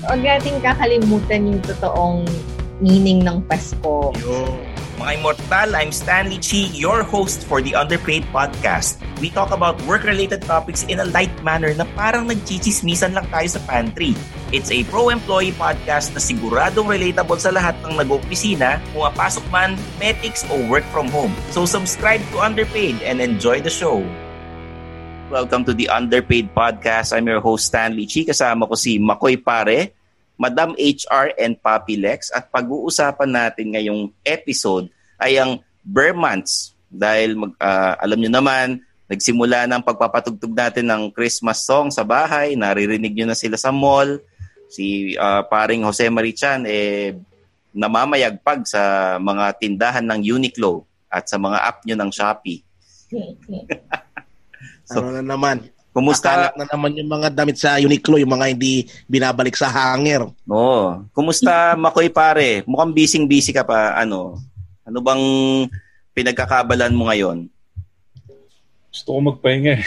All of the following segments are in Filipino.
Huwag natin kakalimutan yung totoong meaning ng Pasko. Yo. Mga immortal, I'm Stanley Chi, your host for the Underpaid Podcast. We talk about work-related topics in a light manner na parang nagchichismisan lang tayo sa pantry. It's a pro-employee podcast na siguradong relatable sa lahat ng nag-opisina, pumapasok man, medics o work from home. So subscribe to Underpaid and enjoy the show. Welcome to the Underpaid Podcast. I'm your host Stanley Chi. Kasama ko si Makoy Pare, Madam HR and Papi Lex. At pag-uusapan natin ngayong episode ay ang Bear Months. Dahil mag, uh, alam nyo naman, nagsimula ng pagpapatugtog natin ng Christmas song sa bahay. Naririnig nyo na sila sa mall. Si uh, paring Jose Marichan eh, namamayagpag sa mga tindahan ng Uniqlo at sa mga app nyo ng Shopee. so, ano na naman? Kumusta? Nakalap na naman yung mga damit sa Uniqlo, yung mga hindi binabalik sa hanger. Oo. Oh. Kumusta, Makoy pare? Mukhang busy-busy ka pa. Ano? Ano bang pinagkakabalan mo ngayon? Gusto ko magpahinga eh.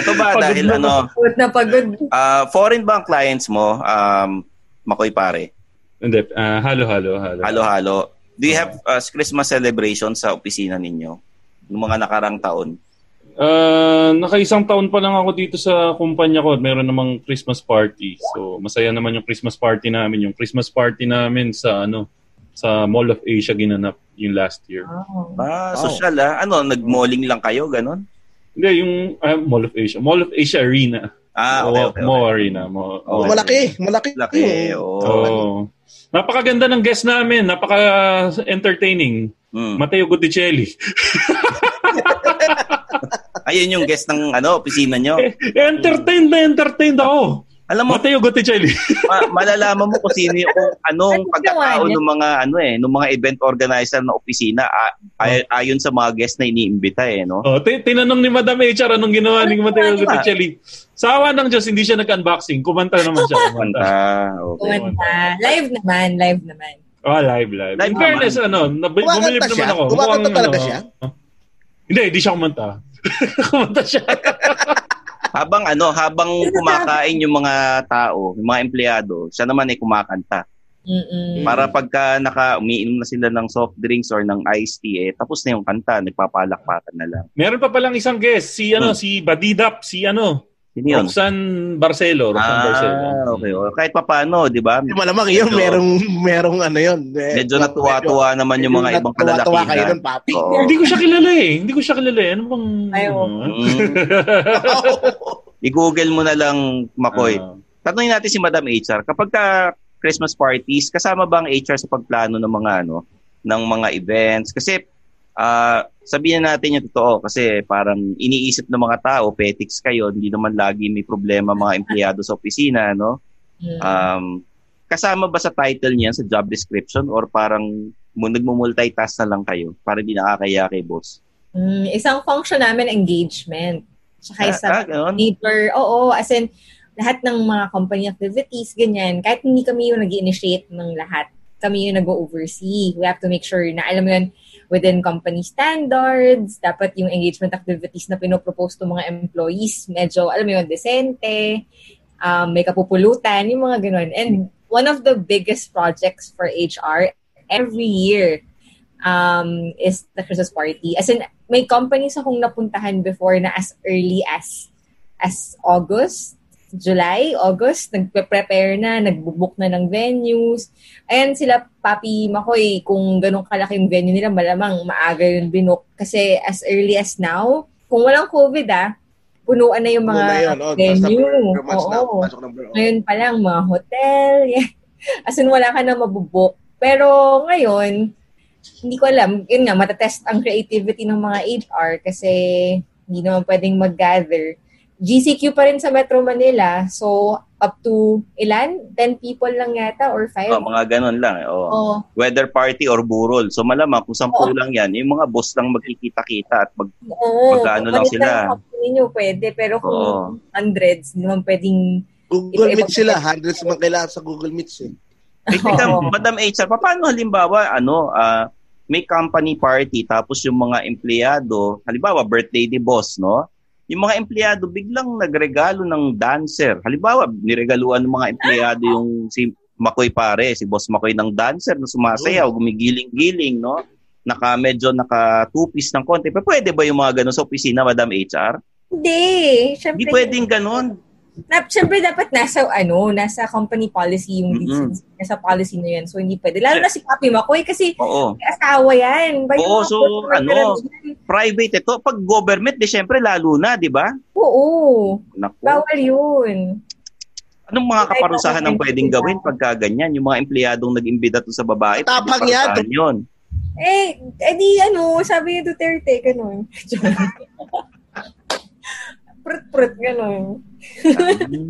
Ito ba pagod dahil na, ano? Pagod na pagod. Uh, foreign bank clients mo, um, Makoy pare? Hindi. Uh, halo-halo. Halo. Halo-halo. Do you have uh, Christmas celebration sa opisina ninyo? Noong mga nakarang taon? Uh, nakaisang taon pa lang ako dito sa kumpanya ko at meron namang Christmas party. So, masaya naman yung Christmas party namin. Yung Christmas party namin sa ano sa Mall of Asia ginanap yung last year. Oh. Ah, social oh. ah. Ano, nag-malling lang kayo, ganon? Hindi, yung uh, Mall of Asia. Mall of Asia Arena. Ah, okay, okay. Mo okay. Arena. Mo, oh, malaki. Malaki. Malaki. Oh. oh. Napakaganda ng guest namin. Napaka-entertaining. Mm. Matteo Gutticelli. Ayun yung guest ng ano, opisina nyo. Eh, entertained na entertained ako. Alam mo, Mateo Gutticelli. ma- malalaman mo kung sino yung anong pagkatao ng mga ano eh, ng mga event organizer ng opisina ay, oh. ayon sa mga guest na iniimbita eh, no? Oh, t- tinanong ni Madam HR anong ginawa ni Mateo Gutticelli. Sawa ng Diyos, hindi siya nag-unboxing. Kumanta naman siya. Kumanta. okay. Kumanta. Live naman, live naman. Oh, live, live. live In fairness, ano, nab- bumilib naman ako. Kumakanta talaga ano, siya? Hindi, hindi siya kumanta. kumanta siya. habang ano, habang kumakain yung mga tao, yung mga empleyado, siya naman ay kumakanta. Mm-mm. Para pagka naka umiinom na sila ng soft drinks or ng iced tea, eh, tapos na yung kanta, nagpapalakpakan na lang. Meron pa palang isang guest, si ano, hmm. si Badidap, si ano, Sino yun? Roxanne Barcelo. Roxanne ah, Barcelo. okay. okay. Kahit pa paano, di ba? Di malamang yun, merong, merong ano yun. Eh, medyo natuwa-tuwa naman yung mga ibang kalalakihan. kayo nun, papi. Oh. Hindi ko siya kilala eh. Hindi ko siya kilala eh. Ano bang... Ayaw. Mm. I-google mo na lang, Makoy. Uh. Tanungin natin si Madam HR, kapag ka Christmas parties, kasama ba ang HR sa pagplano ng mga ano, ng mga events? Kasi uh, sabihin natin yung totoo kasi parang iniisip ng mga tao, petics kayo, hindi naman lagi may problema mga empleyado sa opisina, no? Um, kasama ba sa title niyan sa job description or parang nagmo-multitask na lang kayo para hindi nakakaya kay boss? Mm, isang function namin engagement. Tsaka Ah, sa ah, ganun? neighbor, oo, as in, lahat ng mga company activities, ganyan, kahit hindi kami yung nag initiate ng lahat, kami yung nag-oversee. We have to make sure na, alam mo yun, within company standards, dapat yung engagement activities na pinopropose ng mga employees, medyo, alam mo yun, desente, um, may kapupulutan, yung mga ganun. And one of the biggest projects for HR every year um, is the Christmas party. As in, may companies akong napuntahan before na as early as as August, July, August, nagpe-prepare na, nagbubook na ng venues. Ayan sila, Papi Makoy, kung ganun kalaki yung venue nila, malamang maaga yun binook. Kasi as early as now, kung walang COVID ah, punuan na yung mga Muna yun, oh, venue. months na, Oo. pasok ng oh. Ngayon pa lang, mga hotel. Yeah. As in, wala ka na mabubuk. Pero ngayon, hindi ko alam. Yun nga, matatest ang creativity ng mga HR kasi hindi naman pwedeng mag-gather. GCQ pa rin sa Metro Manila. So, up to ilan? 10 people lang yata or 5? Oh, mga ganun lang. eh, Oh. Oo. Weather party or burol. So malamang kung sampu Oo. lang yan, yung mga boss lang magkikita-kita at mag Oo. Magkano lang sila? ng company nyo, pwede. Pero kung Oo. hundreds, naman pwedeng... Google Meet sila. Hundreds man kailangan sa Google Meets eh. Eh, teka. Madam HR, paano halimbawa, ano, ah, may company party, tapos yung mga empleyado, halimbawa, birthday ni boss, no? Yung mga empleyado biglang nagregalo ng dancer. Halimbawa, niregaluan ng mga empleyado yung si Makoy pare, si Boss Makoy ng dancer na sumasayaw, gumigiling-giling, no? Naka, medyo naka two-piece ng konti. Pero pwede ba yung mga ganun sa opisina, Madam HR? Hindi. Siyempre, Hindi pwedeng ganun. Na, syempre dapat nasa ano, nasa company policy yung Mm-mm. decency. Nasa policy na yan. So hindi pwede. Lalo na si Papi Makoy kasi Oo. may asawa yan. Ba, Oo, so, ano, Private ito. Pag government, di syempre lalo na, di ba? Oo. Naku. Bawal yun. Anong mga kaparusahan ng ako, pwedeng gawin pagka ganyan? Yung mga empleyadong nag-imbita to sa babae, Tapang pwede yan. parusahan yun. Eh, eh di ano, sabi ni Duterte, ganun. Prut-prut, ganun.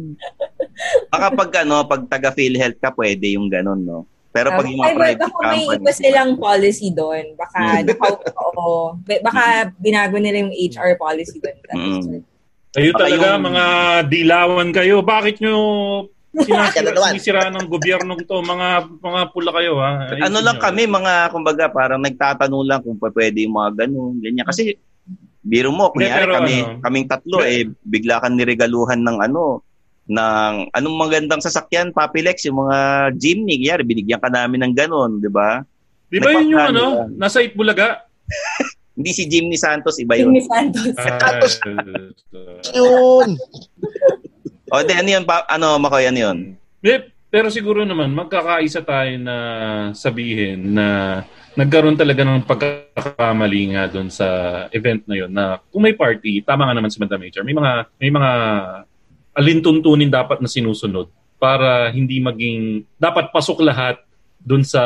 Baka pag ano, pag taga PhilHealth ka, pwede yung ganun, no? Pero pag yung Ay, mga well, private baka may company, iba silang policy doon. Baka, Mm. naka, oo. baka binago nila yung HR policy doon. Mm. Kayo talaga, yung- mga dilawan kayo. Bakit nyo sinasira, sinisira ng gobyerno to? Mga mga pula kayo, ha? Ayusin ano lang nyo. kami, mga, kumbaga, parang nagtatanong lang kung pa- pwede yung mga ganun, ganyan. Kasi, biro mo, kunyari pero kami, ano, kaming tatlo, eh, bigla kang niregaluhan ng ano, ng anong magandang sasakyan, Papilex, yung mga jeepney, kaya binigyan ka namin ng ganun, di ba? Di ba yun yung ano? yan. Nasa Itbulaga? Hindi si Jimmy Santos, iba yun. ni Santos. Ah, Yun. O, di, ano yun, pa, ano, Makoy, ano yun? Pero siguro naman, magkakaisa tayo na sabihin na nagkaroon talaga ng pagkakamali nga doon sa event na yun na kung may party, tama nga naman si Madam HR, may mga, may mga alintuntunin dapat na sinusunod para hindi maging, dapat pasok lahat doon sa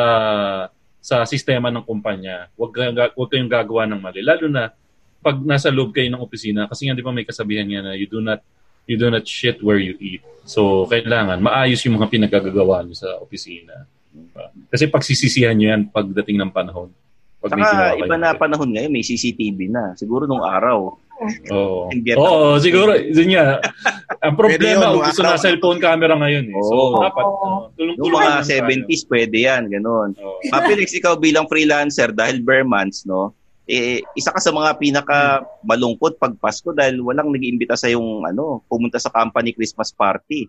sa sistema ng kumpanya. Huwag, huwag kayong gagawa ng mali. Lalo na pag nasa loob kayo ng opisina, kasi nga di ba may kasabihan nga na you do not you do not shit where you eat. So, kailangan maayos yung mga pinagagagawa nyo sa opisina. Diba? Kasi pagsisisihan nyo yan pagdating ng panahon. Pag Saka, kayo iba na panahon ngayon, may CCTV na. Siguro nung araw. Oo. Oo, siguro. Yun nga. Ang problema, yun, gusto na cellphone camera ngayon. Eh. So, dapat uh, Yung tulong-tulong mga lang tayo. 70s, pwede yan, ganun. Oo. Mapilix, ikaw bilang freelancer, dahil bare months, no? Eh, isa ka sa mga pinaka malungkot pag Pasko dahil walang nag-iimbita sa yung ano, pumunta sa company Christmas party.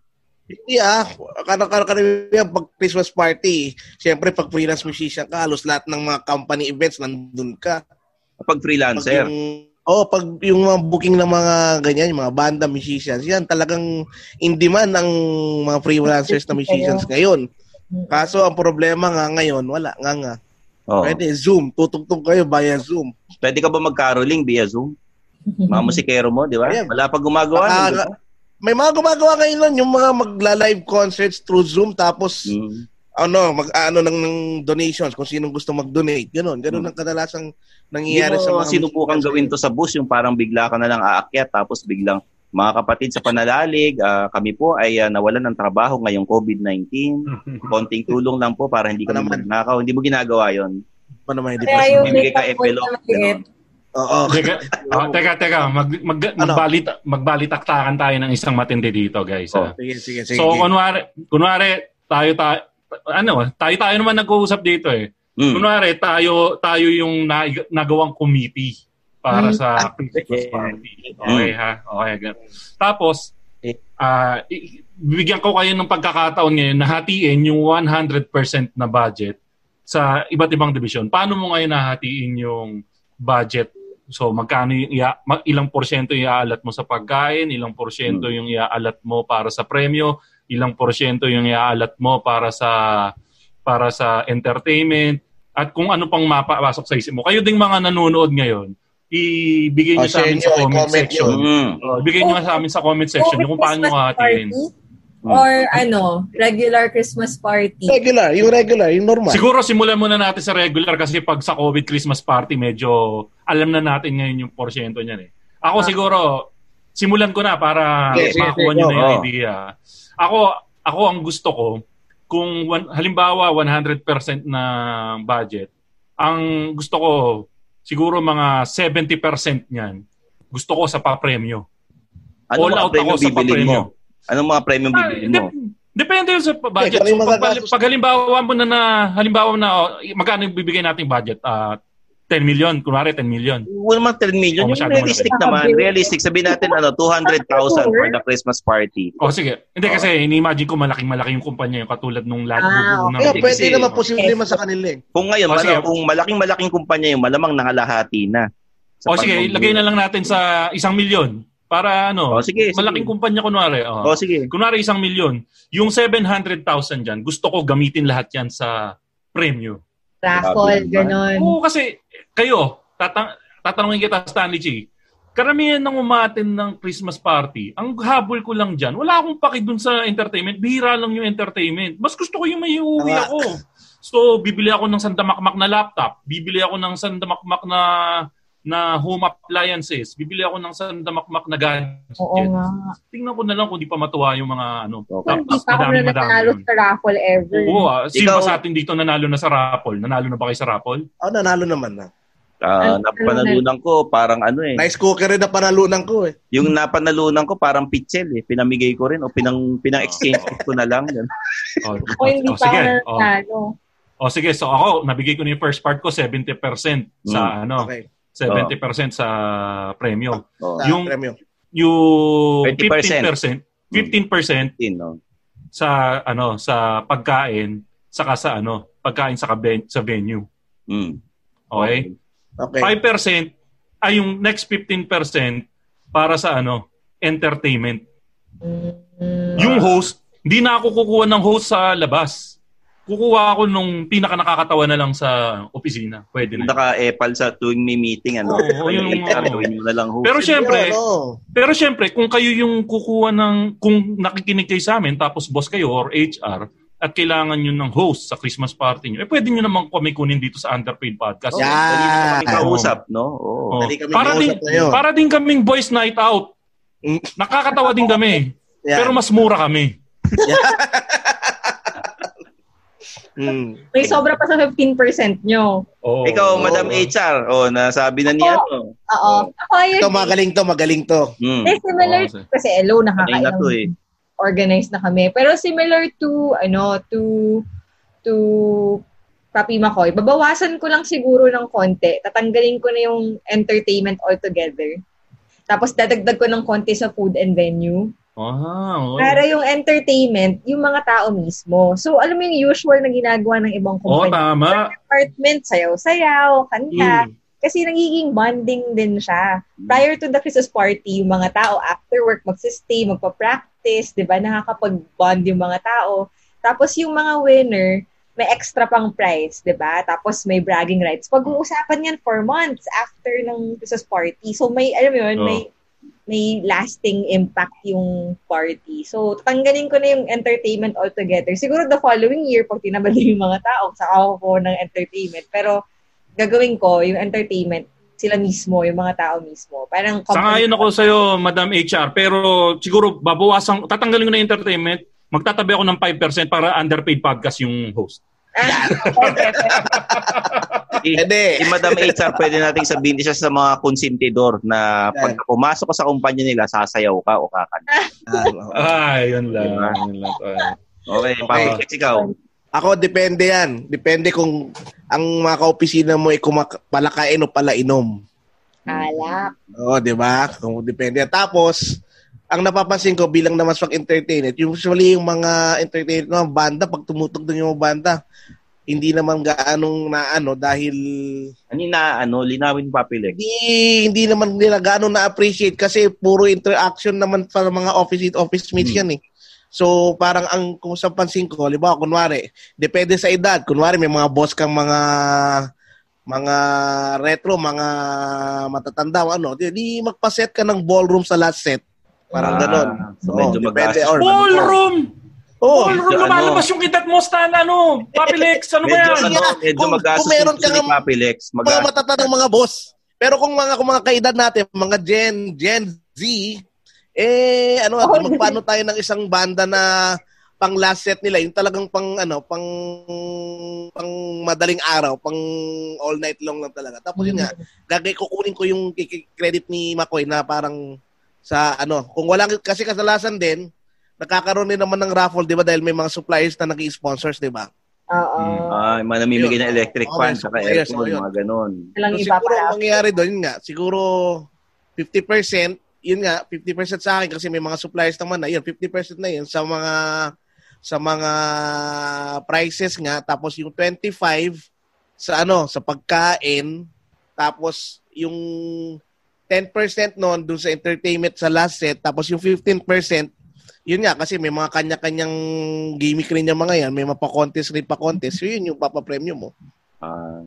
Hindi ah. Karang-karang pag Christmas party, siyempre pag freelance musician ka, halos lahat ng mga company events nandun ka. Pag Pag freelancer. yung, oh, pag yung mga booking ng mga ganyan, yung mga banda musicians, yan talagang in demand ang mga freelancers na musicians ngayon. Kaso ang problema nga ngayon, wala nga nga. Oh. Pwede Zoom, tutugtog kayo via Zoom. Pwede ka ba mag-caroling via Zoom? Mga musikero mo, di ba? Ayan. Wala pa gumagawa. Baka- nun? May mga gumagawa ngayon nun, yung mga magla-live concerts through Zoom tapos Mm. ano, mag ano ng, ng donations kung sinong gusto mag-donate. Ganun, ganun ang kadalasang Hindi nangyayari sa mo mga sinubukan musicians gawin to sa bus, yung parang bigla ka na lang aakyat, tapos biglang, mga kapatid sa panalalig, ah, kami po ay ah, nawalan ng trabaho ngayong COVID-19. Konting tulong lang po para hindi kami Ano naman? magnakaw. Hindi mo ginagawa yon pa naman hindi Kaya yung Bibigay ka may envelope. Oo. Teka, ah, teka, teka. Mag, mag, Ano? magbalit, magbalitaktakan tayo ng isang matindi dito, guys. Oh. Sige, sige, sige. So, kunwari, kunwari, tayo, tayo, ano, tayo, tayo naman nag-uusap dito eh. Mm. Kunwari, tayo, tayo yung na, nagawang committee para Mm. sa Christmas party. Okay, ha? Okay, Tapos, ah, i- bibigyan ko kayo ng pagkakataon ngayon na hatiin yung 100% na budget sa iba't ibang division. Paano mo ngayon nahatiin yung budget? So, magkano yung ia- ma- ilang porsyento yung iaalat mo sa pagkain, ilang porsyento yung iaalat mo para sa premyo, ilang porsyento yung iaalat mo para sa para sa entertainment, at kung ano pang mapapasok sa isip mo. Kayo ding mga nanonood ngayon, ibigay nyo Oh, sa amin sa comment section. Mm. Oh, ibigay nyo nga sa amin sa comment section yung kung paano nyo hatiin. party? Or ano, regular Christmas party? Regular, yung regular, yung normal. Siguro simulan muna natin sa regular kasi pag sa COVID Christmas party, medyo alam na natin ngayon yung porsyento niyan eh. Ako siguro, simulan ko na para sige, makakuha sige, nyo na yung idea. Ako, ako ang gusto ko, kung one- halimbawa 100% na budget, ang gusto ko, siguro mga 70% niyan, gusto ko sa papremyo. Ano All out premyo ako sa papremyo. mo? Anong mga premyo Ah, bibilin mo? dep- Depende yun sa budget. yung So, pag, magagastos? pag halimbawa mo na, na halimbawa na, oh, magkano yung bibigay nating budget? Ah, 10 million, kunwari 10 million. Wala naman 10 million. Oh, yung realistic malaki. naman. Realistic. Sabihin natin, ano, 200,000 for the Christmas party. O sige, hindi kasi ini-imagine ko malaking malaki yung kumpanya yung katulad nung lahat Ah, ng Kaya pwede naman posible Okay. naman sa kanila eh. Kung ngayon, Oh, sige. ano, kung malaking-malaking kumpanya yung malamang nangalahati na. O sige, pag- ilagay na lang natin sa isang milyon para ano, O sige, sige. malaking kumpanya kunwari. O Oh. sige. Kunwari isang milyon, yung 700,000 dyan, gusto ko gamitin lahat yan sa premyo. Raffle, ganon. Oo, kasi kayo, tatang tatanungin kita, Stanley G, karamihan ng umatin ng Christmas party, ang habol ko lang dyan, wala akong paki dun sa entertainment, bihira lang yung entertainment. Mas gusto ko yung may uuwi Tama. ako. So, bibili ako ng sandamakmak na laptop, bibili ako ng sandamakmak na na home appliances, bibili ako ng sandamakmak na gadget. Oo nga. Tingnan ko na lang kung di pa matuwa yung mga ano. Okay. Hindi pa ako na nanalo yun. sa raffle ever. Oo, ah. sino Ikaw- ba sa atin dito nanalo na sa raffle? Nanalo na ba kayo sa raffle? Oh, nanalo naman na. Ah, Ano- napanalunan ko, parang ano eh. Nice cooker rin na panalunan ko eh. Yung napanalunan ko, parang pitchel eh. Pinamigay ko rin o pinang, pinang-exchange ko na lang. Yan. Oh, Ako hindi oh, pa ako sige. na Oh. nanalo. O sige, so ako, nabigay ko na yung first part ko, 70% sa ano, Okay. 70% sa premyo. Oh, Sa Yung- premyo. Yung 20%. 15%, 15% yun, no? sa ano, sa pagkain, saka sa ano, pagkain sa sa venue. Mm. Okay? Okay. 5% ay yung next 15% para sa ano, entertainment. Mm. Yung host, hindi na ako kukuha ng host sa labas. Kukuha ako nung pinaka nakakatawa na lang sa opisina. Pwede na. Naka-epal sa tuwing may meeting, ano? Oo, yung yung- HR, gawin mo na lang host. Pero syempre, Ano? Pero syempre, kung kayo yung kukuha ng, kung nakikinig kayo sa amin, tapos boss kayo or HR, at kailangan nyo ng host sa Christmas party nyo, eh pwede nyo naman kami kunin dito sa Underpaid Podcast. Yan. Dali mo kami kausap, no? Oo. Oh. Dali kami Para din, ngayon. para din kaming boys night out. Mm. Nakakatawa din kami. Yan. Pero mas mura kami. Hmm. May sobra pa sa 15% nyo. Oh, Ikaw, Madam HR, oh, nasabi na niya? Oo. Ako ayun. Ito, magaling to, magaling to. Hmm. Eh, similar Oo, kasi- kasi hello, Patay na nakakailang to eh. Organized na kami. Pero similar to, ano, to, to Papi Makoy, babawasan ko lang siguro ng konti. Tatanggalin ko na yung entertainment altogether. Tapos dadagdag ko ng konti sa food and venue. Okay. Para yung entertainment, yung mga tao mismo. So, alam mo yung usual na ginagawa ng ibang Oo, kumpanya. tama. Apartment, sayaw-sayaw, kanta. Mm. Kasi nagiging bonding din siya. Prior to the Christmas party, yung mga tao after work magsistay, magpa-practice, di ba? Nakakapag-bond yung mga tao. Tapos yung mga winner, may extra pang prize, di ba? Tapos may bragging rights. Pag-uusapan yan for months after ng Christmas party. So may, alam mo yun, Oo. may may lasting impact yung party. So, tatanggalin ko na yung entertainment altogether. Siguro the following year, pag tinabali yung mga tao, saka ako po ng entertainment. Pero, gagawin ko yung entertainment sila mismo, yung mga tao mismo. Parang Sangayon ako sa'yo, Madam HR, pero siguro babawasan, tatanggalin ko na yung entertainment, magtatabi ako ng 5% para underpaid podcast yung host. Si, Hindi. si Madam HR, pwede nating sabihin isa sa mga konsentidor na pag pumasok ka sa kumpanya nila, sasayaw ka o kakanta. Ah, yun lang. Diba? Yun lang. Ah. Okay, Pamela, ikaw. Ako, depende yan. Depende kung ang mga kaopisina mo ay kumak- palakain o palainom. Alak. Oo, di ba? Kung depende. Tapos, ang napapansin ko bilang naman sa entertainment, usually yung mga entertainment ng banda, pag tumutog doon yung banda, hindi naman gaanong na ano dahil Ano na, ano, linawin Papilex? hindi hindi naman nila gaano na-appreciate kasi puro interaction naman sa mga office office mates Hmm. yan eh. So parang ang kung sa pansin ko, halimbawa kunwari, depende sa edad. Kunwari may mga boss kang mga mga retro, mga matatanda, ano, di, di magpa-set ka ng ballroom sa last set. Parang Ah, ganon. so medyo depende. magastos. Or, Ballroom! oh, Ballroom! medyo Lumalabas ano. yung kitat mo, Stan, ano? Papilex, ano ba yan? ano, medyo Kung- magastos kung meron ka ng- Papilex. mga matatandang mga boss. Pero kung mga kung mga kaedad natin, mga Gen Gen Z, eh ano, Oh, magpaano tayo ng isang banda na pang last set nila, yung talagang pang ano, pang pang madaling araw, pang all night long lang talaga. Tapos yun nga, gagay kukunin ko yung kiki- credit ni Makoy na parang sa ano, kung walang kasi kasalasan din, nakakaroon din naman ng raffle, 'di ba? Dahil may mga suppliers na nag-sponsors, 'di ba? Oo. Ah, yung mga namimigay ng electric Okay, fan, yes, aircon, so, mga. Walang So, iba siguro ang mangyayari doon, yun nga, siguro 50%, yun nga, 50% sa akin kasi may mga suppliers naman na yun, 50% na yun sa mga sa mga prices nga, tapos yung 25 sa ano, sa pagkain, tapos yung 10% noon dun sa entertainment sa last set, tapos yung 15%, yun nga, kasi may mga kanya-kanyang gimmick rin yung mga yan, may mapa-contest rin pa-contest, so yun yung papa-premium mo. Ah,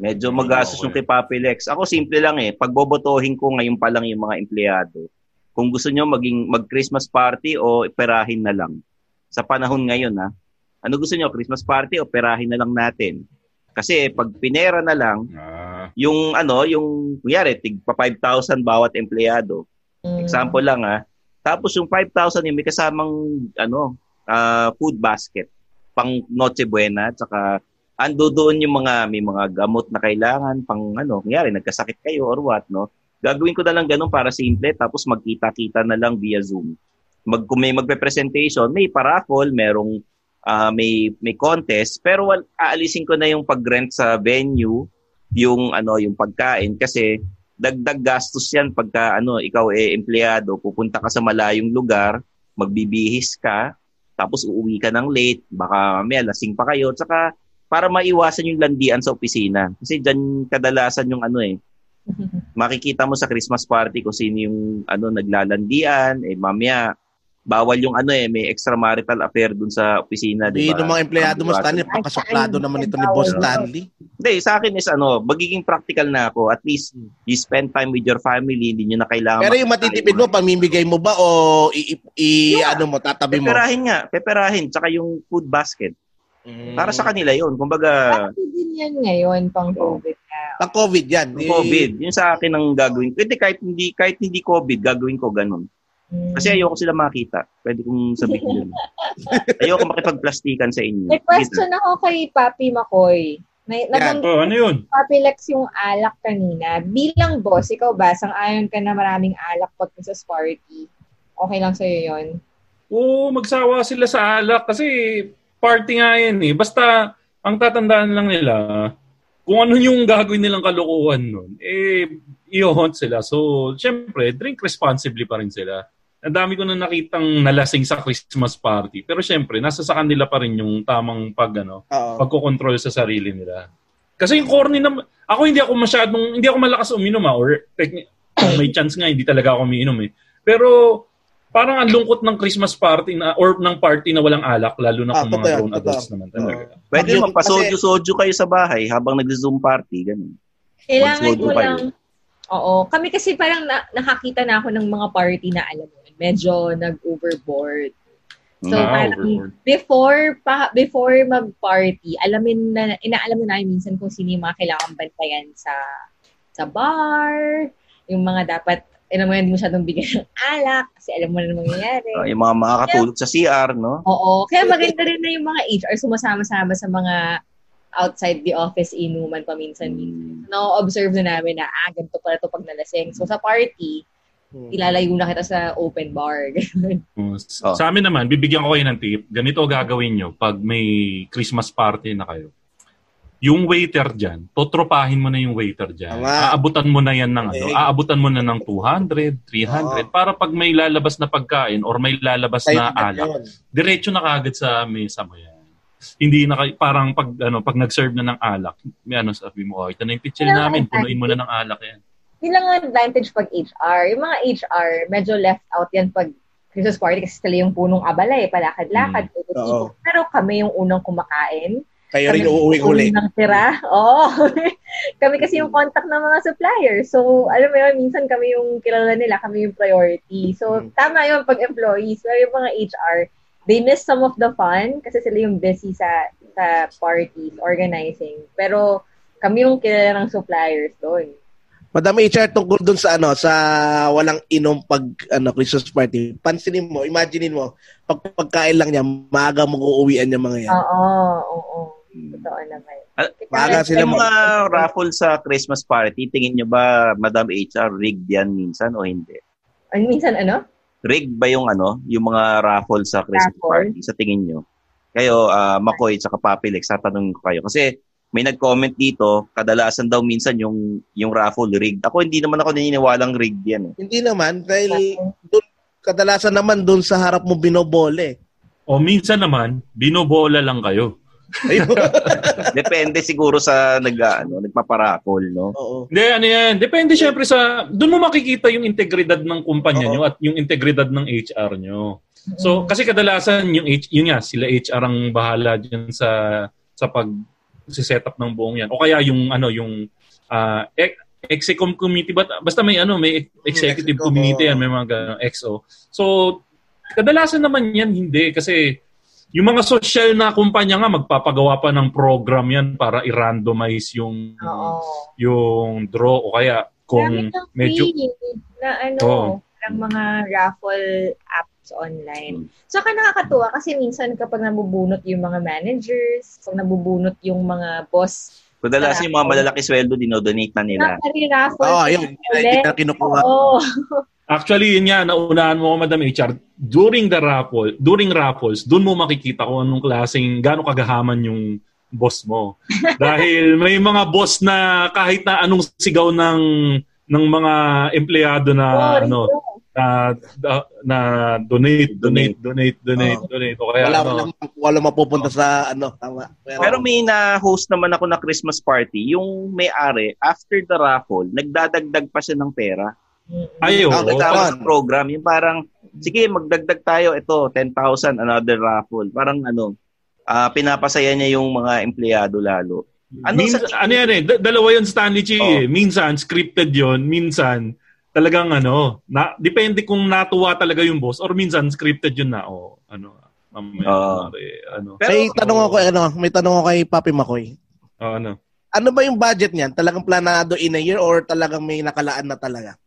medyo magastos Okay. yung kay Papilex. Ako simple lang eh. Pagbobotohin ko ngayon pa lang yung mga empleyado. Kung gusto nyo maging mag-Christmas party o perahin na lang. Sa panahon ngayon ha. Ano gusto nyo? Christmas party o perahin na lang natin? Kasi pag pinera na lang, Ah, yung ano, yung kunyari, tig pa 5,000 bawat empleyado. Mm. Example lang ha. Tapos yung 5,000 yung may kasamang ano, ah, food basket pang Noche Buena at saka ando doon yung mga may mga gamot na kailangan pang ano, kunyari nagkasakit kayo or what, no? Gagawin ko na lang ganun para simple tapos magkita-kita na lang via Zoom. Mag kung may magpe-presentation, may paraffle, merong ah, may may contest, pero wal, aalisin ko na yung pag-rent sa venue, yung ano, yung pagkain kasi dagdag gastos yan pagka ano, ikaw eh empleyado, pupunta ka sa malayong lugar, magbibihis ka, tapos uuwi ka ng late, baka may lasing pa kayo, tsaka para maiwasan yung landian sa opisina. Kasi dyan kadalasan yung ano eh, makikita mo sa Christmas party kung sino yung ano naglalandian, eh mamaya bawal yung ano eh, may extramarital affair dun sa opisina, di ba? ng mga empleyado mo, Stanley, pakasuplado naman ito ni Boss. Stanley. Hindi, sa akin is ano, magiging practical na ako. At least, you spend time with your family, hindi nyo na kailangan. Pero yung matitipid mo, pamimigay mo ba o i, i- i- ano mo, tatabi mo? Peperahin nga, peperahin, tsaka yung food basket. Para sa kanila yun. Kumbaga, Pati din yan ngayon, pang COVID na. Pang COVID yan. yung COVID, yun sa akin ang gagawin. Pwede kahit hindi, kahit hindi COVID, gagawin ko ganun. Mm. Kasi ayoko sila makita. Pwede kong sabihin yun. ayoko makipagplastikan sa inyo. May question ako kay Papi Makoy. May, nabanggit oh, ano yun? Papi Lex yung alak kanina. Bilang boss, ikaw ba, sang-ayon ka na maraming alak pag sa party? Okay lang sa'yo yun? Oo, magsawa sila sa alak kasi party nga yan eh. Basta, ang tatandaan lang nila, kung ano yung gagawin nilang kalokohan nun, eh, i-haunt sila. So, syempre, drink responsibly pa rin sila. Ang dami ko na nakitang nalasing sa Christmas party. Pero syempre, nasa sa kanila pa rin yung tamang pag, ano, pagkocontrol sa sarili nila. Kasi yung corny na, ako hindi ako masyadong, hindi ako malakas uminom ah, or techni- may chance nga, hindi talaga ako umiinom eh. Pero, parang ang lungkot ng Christmas party na, or ng party na walang alak, lalo na Ah, kung totoo mga yan, grown totoo. adults naman talaga. Pwede Yung- yung magpa-soju-soju kayo sa bahay habang nag-zoom party. Ganun. Kailangan kayo. lang, oo. Kami kasi parang na, nakakita na ako ng mga party na alam mo, medyo nag-overboard. So, Ah, parang overboard. before pa before mag-party, alamin na inaalam na namin minsan kung sino yung mga kailangan bantayan sa sa bar, yung mga dapat alam mo, hindi mo masyadong bigyan ng alak kasi alam mo na naman mangyayari. Ah, yung mga makakatulog sa CR, no? Oo. Kaya maganda rin na yung mga HR sumasama-sama sa mga outside the office inuman paminsan. Mm. Na-observe na namin na, ah, ganito pala ito pag nalasing. So, sa party, Hmm. ilalayo na kita sa open bar. Oh, s- Oh. Sa amin naman, bibigyan ko kayo ng tip. Ganito gagawin nyo pag may Christmas party na kayo. Yung waiter dyan, totropahin mo na yung waiter dyan. Tama. Aabutan mo na yan ng ano, Eh. aabutan mo na ng 200, 300 para pag may lalabas na pagkain or may lalabas na Side alak, diretso na kagad sa mesa mo yan. Hindi na kay- parang pag ano pag nag-serve na ng alak, may ano sabi mo, oh, ito na yung Kailangan namin, punuin mo na ng alak yan. Yun lang ang advantage pag HR. Yung mga HR, medyo left out yan pag Christmas party kasi sila yung punong abala eh, palakad-lakad. ikot-ikot. Oo. Pero kami yung unang kumakain. Kayo rin uuwi yung uli. unang tira. Oo. kami kasi yung contact ng mga suppliers. So, alam mo yun, minsan kami yung kilala nila, kami yung priority. So, Mm. tama yun pag employees. Pero yung mga HR, they miss some of the fun kasi sila yung busy sa sa parties, organizing. Pero kami yung kilala ng suppliers doon. Madam HR tungkol dun sa ano sa walang inom pag ano Christmas party. Pansinin mo, imaginein mo, pag pagkain lang niya, maaga mo uuwian yung mga yan. Oo, oo. Totoo naman. Ah, Maaga sila mga raffle sa Christmas party, tingin nyo ba, Madam HR, rigged yan minsan o hindi? Ano, minsan ano? Rigged ba yung ano, yung mga raffle sa Christmas Raffle? party sa tingin nyo? Kayo, ah, Makoy, at Papilex, tatanungin ko kayo. Kasi may nag-comment dito, kadalasan daw minsan yung yung raffle rigged. Ako hindi naman ako naniniwalang rigged yan. Eh. Hindi naman dahil dun, kadalasan naman doon sa harap mo binobole. O minsan naman, binobola lang kayo. Depende siguro sa nag ano, nagpaparaffle, no? Oo. Hindi, ano yan. Depende syempre sa... Doon mo makikita yung integridad ng kumpanya Oo. nyo at yung integridad ng HR nyo. Mm. So, kasi kadalasan yung H, yun nga, sila HR ang bahala dyan sa sa pag si setup ng buong yan. O kaya yung ano, yung uh, execom committee but basta may ano, may executive committee yan, may mga ganun, XO. So, kadalasan naman yan hindi kasi yung mga social na kumpanya nga magpapagawa pa ng program yan para i-randomize yung Oo. yung draw o kaya kung medyo na ano, Oo. ng mga raffle apps online. So, ka nakakatuwa kasi minsan kapag nabubunot yung mga managers, pag nabubunot yung mga boss, Kadalasan yung mga malalaki sweldo, dinodonate na nila. nakari-raffle. Oo, sila yun. Hindi na kinukuha. Oo. Actually, yun nga, naunahan mo ko, Madam HR, during the raffle, during raffles, doon mo makikita kung anong klaseng, gaano kagahaman yung boss mo. Dahil may mga boss na kahit na anong sigaw ng ng mga empleyado na Oo, ano na, na, na donate, donate, donate, donate, Oo. donate. O kaya Wala, ano, wala, wala mapupunta sa ano, tama. Pero, Pero may na-host naman ako na Christmas party. Yung may-ari, after the raffle, nagdadagdag pa siya ng pera. Ayo, Ah, Tawag tama. sa program. Yung parang, sige, magdagdag tayo. Ito, 10,000, another raffle. Parang ano, ah, pinapasaya niya yung mga empleyado lalo. Ano Minsan, sa- ano yan eh, da- dalawa yun Stanley Chi. Oo. eh. Minsan, scripted yon minsan, talagang ano, na, depende kung natuwa talaga yung boss or minsan scripted yun na, oh, ano, mamaya, kunwari, ano, Pero- may tanong ako, ano, may tanong ako kay Papi Makoy. oh, ano. Ano ba yung budget niyan? Talagang planado in a year or talagang may nakalaan na talaga?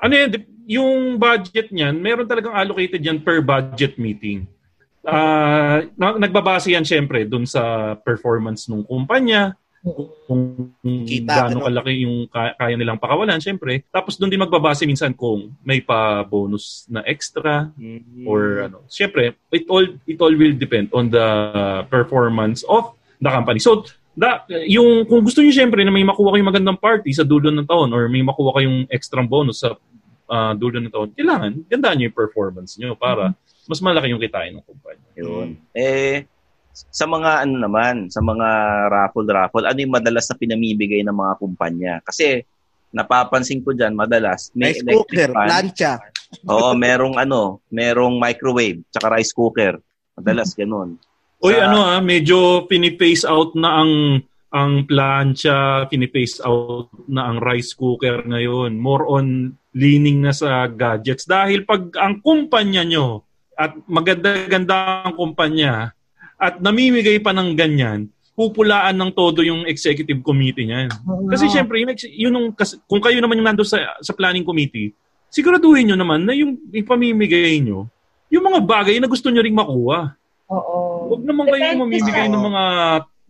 Ano yan, yung budget niyan, meron talagang allocated yan per budget meeting. Na- nagbabase yan syempre dun sa performance ng kumpanya, kung Kita, gaano ano? kalaki yung ka- kaya nilang pakawalan, syempre. Tapos doon din magbabase minsan kung may pa bonus na extra or ano. Syempre, it all it all will depend on the performance of the company. So, da, yung kung gusto niyo syempre na may makuha kayong magandang party sa dulo ng taon or may makuha kayong extra bonus sa ah, dulo ng taon, kailangan gandaan niyo yung performance niyo para mas malaki yung kitain ng kumpanya. Yun. Eh, sa mga ano naman, sa mga raffle-raffle, ano yung madalas na pinamibigay ng mga kumpanya? Kasi, napapansin ko dyan, madalas, may Rice electric cooker, fan. plancha. Oo, merong ano, merong microwave, tsaka rice cooker. Madalas ganun. Uy, Sa- ano ah, medyo pinipace out na ang ang plancha, pinipace out na ang rice cooker ngayon. More on leaning na sa gadgets. Dahil pag ang kumpanya nyo at maganda-ganda ang kumpanya at namimigay pa ng ganyan, pupulaan ng todo yung executive committee niyan. Kasi syempre, yun yung, kung kayo naman yung nando sa, sa planning committee, siguraduhin nyo naman na yung ipamimigay nyo, yung mga bagay na gusto nyo ring makuha. Oo. Huwag naman kayo mamimigay ng mga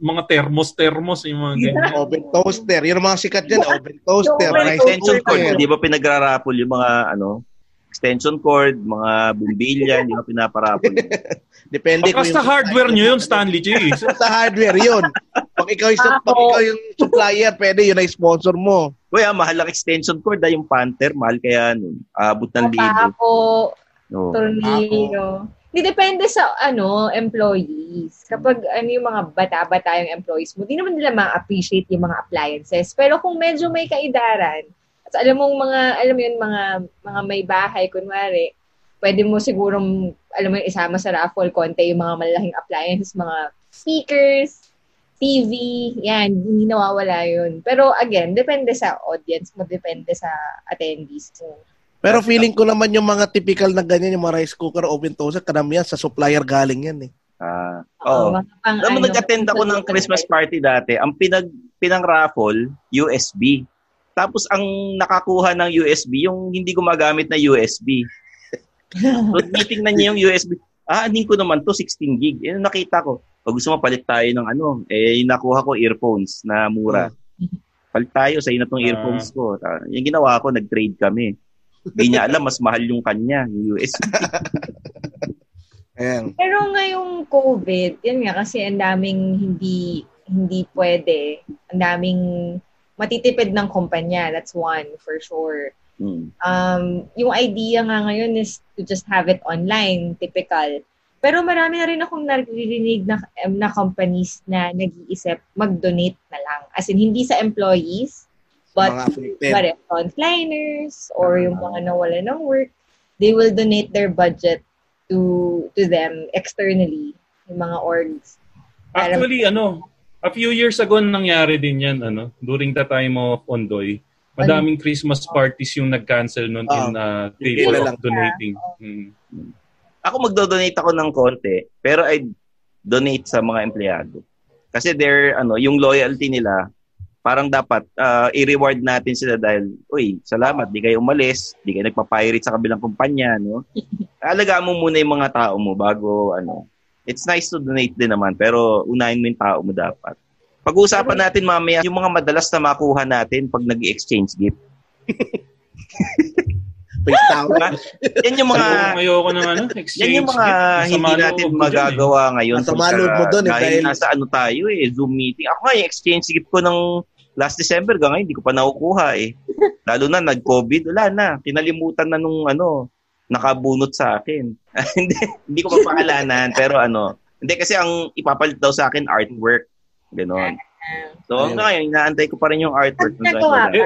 mga thermos-thermos, yung mga ganyan. Oven toaster. Yun ang mga sikat dyan. Oven toaster. Rice extension cord, di ba pinagrarapol yung mga ano, extension cord, mga bumbilya, hindi ba pinaparapol. Depende Baka sa hardware nyo yun, Stanley G. sa hardware yun. Pag ikaw, yung, pag Ako. ikaw yung supplier, pwede yun ay sponsor mo. Uy, ah, mahal ang extension cord, ah, yung Panther, mahal kaya nun. Abot ng libo. Pako, No. tornilyo. Hindi depende sa ano, employees. Kapag ano yung mga bata-bata yung employees mo, di naman nila ma-appreciate yung mga appliances. Pero kung medyo may kaidaran, at alam mong mga, alam mo yun, mga, mga may bahay, kunwari, pwede mo sigurong, alam mo yun, isama sa raffle konti yung mga malalaking appliances, mga speakers, TV, yan, hindi nawawala yun. Pero again, depende sa audience mo, depende sa attendees mo. Pero feeling ko naman yung mga typical na ganyan, yung mga rice cooker, oven toaster, karamihan sa supplier galing yan eh. Ah, Oo, pang Alam mo, nag-attend ako ng Christmas party dati. Ang pinag pinang raffle, USB. Tapos ang nakakuha ng USB, yung hindi gumagamit na USB. so, titingnan niya yung USB. Ah, anin ko naman to 16 gig. Ang nakita ko. Pag gusto mo palit tayo ng ano, eh nakuha ko earphones na mura. Palit tayo sa na tong earphones ko. Ah, Yung ginawa ko, nag-trade kami. Hindi niya alam, mas mahal yung kanya, yung USB. Ayan. Pero ngayong COVID, yan nga kasi ang daming hindi hindi pwede. Ang daming matitipid ng kumpanya. That's one for sure. Hmm. Um, yung idea nga ngayon is to just have it online, typical. Pero marami na rin akong naririnig na, na companies na nag-iisip mag-donate na lang. As in, hindi sa employees, but Mga afflicted. But frontliners or yung mga nawala ng work, they will donate their budget to to them externally, yung mga orgs. Para- Actually, ano, a few years ago nangyari din yan, ano, during the time of Ondoy. Madaming Christmas parties yung nag-cancel nun Ah, in uh, hindi favor of lang. donating. Mm. Ako magdo-donate ako ng konti, pero I donate sa mga empleyado. Kasi they're ano, yung loyalty nila, parang dapat ah, i-reward natin sila dahil, uy, salamat, di kayo umalis, di kayo nagpa-pirate sa kabilang kumpanya, no? Alagaan mo muna yung mga tao mo bago ano. It's nice to donate din naman, pero unahin mo yung tao mo dapat. Pag-uusapan natin mamaya yung mga madalas na makuha natin pag nag-exchange gift. Face towel. Yan yung mga Ayoko, ng ano, exchange yan yung mga hindi natin eh. magagawa ngayon. Masama pagka- loob mo dun eh, Dahil dahil- nasa ano tayo eh, Zoom meeting. Ako nga yung exchange gift ko ng last December, hanggang ngayon, hindi ko pa nakukuha eh. Lalo na, nag-COVID, wala na. Kinalimutan na nung ano, nakabunot sa akin. hindi, hindi ko pa pakalanan, pero ano, hindi kasi ang ipapalit daw sa akin artwork. Ganon. So, Ayun. hanggang ngayon, inaantay ko pa rin yung artwork. At nagawa ka?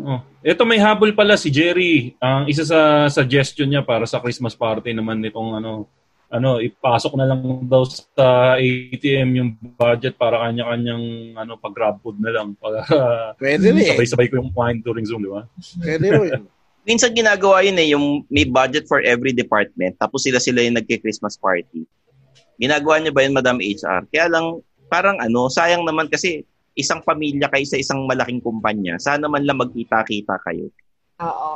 Oh. Ito may habol pala si Jerry. Ang isa sa suggestion niya para sa Christmas party naman nitong ano ano ipasok na lang daw sa ATM yung budget para kanya-kanyang ano pag grab food na lang para Pwede rin sabay-sabay ko yung kumain during Zoom, di ba? Pwede rin. minsan ginagawa yun eh, yung may budget for every department, tapos sila-sila yung nagki-Christmas party. Ginagawa niya ba yun, Madam HR? Kaya lang, parang ano, sayang naman kasi isang pamilya kayo sa isang malaking kumpanya, sana man lang magkita-kita kayo. Oo.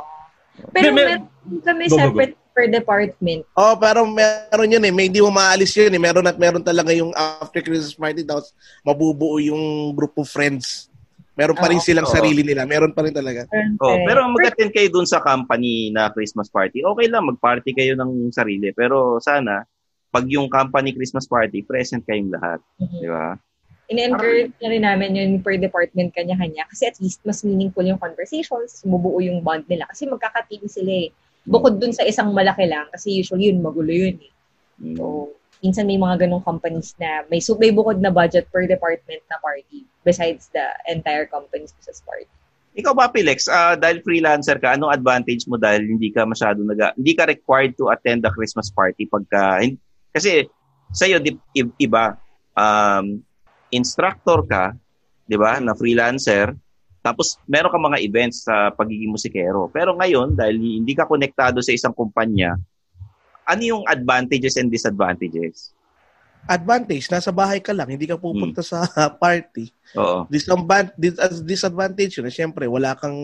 Pero May- may- meron kami Go, go, go. separate per department. Oh, pero meron yun eh. May hindi mo maalis yun eh. Meron at meron talaga yung after Christmas party tapos mabubuo yung group of friends. Meron pa rin Oo. silang Oo. sarili nila. Meron pa rin talaga. Oh, Okay. pero mag-attend kayo dun sa company na Christmas party. Okay lang, mag-party kayo ng sarili. Pero sana, pag yung company Christmas party, present kayong lahat. Mhm. Di ba? In-encourage na rin namin yun per department kanya-kanya kasi at least mas meaningful yung conversations, bumubuo yung bond nila. Kasi magkaka-team sila eh. Bukod dun sa isang malaki lang kasi usually yun, magulo yun eh. Mm. So, minsan may mga ganong companies na may, so, may bukod na budget per department na party besides the entire company's business party. Ikaw ba, Pilex, ah, dahil freelancer ka, anong advantage mo dahil hindi ka masyado nag hindi ka required to attend the Christmas party pagka kasi sa'yo di, iba um, instructor ka, 'di ba, na freelancer, tapos meron ka mga events sa pagiging musikero. Pero ngayon, dahil hindi ka konektado sa isang kumpanya, ano yung advantages and disadvantages? Advantage, nasa bahay ka lang. Hindi ka pupunta sa party. Oo. Disadvan- dis- disadvantage yun, eh, syempre, wala kang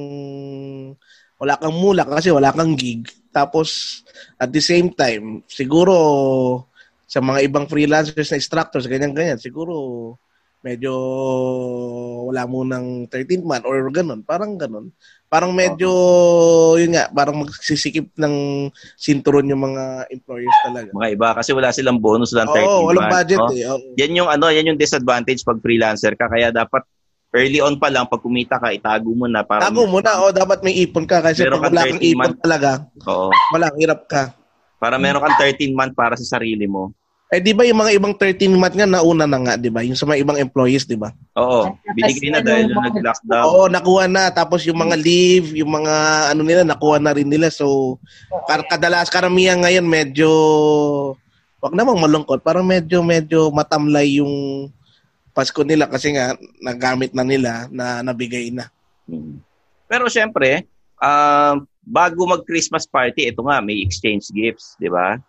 wala kang mula kasi wala kang gig. Tapos, at the same time, siguro sa mga ibang freelancers na instructors, ganyan-ganyan, siguro medyo wala mo ng 13th month or ganun, parang ganun. Parang medyo, yun nga, parang magsisikip ng sinturon yung mga employers talaga. Mga iba kasi wala silang bonus lang 13 Oo, walang month, budget no? eh. Oo. Yan yung ano, yan yung disadvantage pag freelancer ka kaya dapat early on pa lang pag kumita ka itago mo na para Tago mo na, o dapat may ipon ka kasi Meron pag wala kang 13 ipon month. talaga, Oo. wala, hirap ka. Para meron kang 13 month para sa sarili mo. Eh di ba yung mga ibang 13 month nga nauna na nga, di ba? Yung sa mga ibang employees, di ba? Oo. Binigay na dahil yung nag-lockdown. Oo, nakuha na. Tapos yung mga leave, yung mga ano nila, nakuha na rin nila. So, kar- kadalas karamihan ngayon medyo, wag namang malungkot, parang medyo, medyo matamlay yung Pasko nila kasi nga nagamit na nila na nabigay na. Hmm. Pero syempre, um, bago mag-Christmas party, ito nga, may exchange gifts, di ba?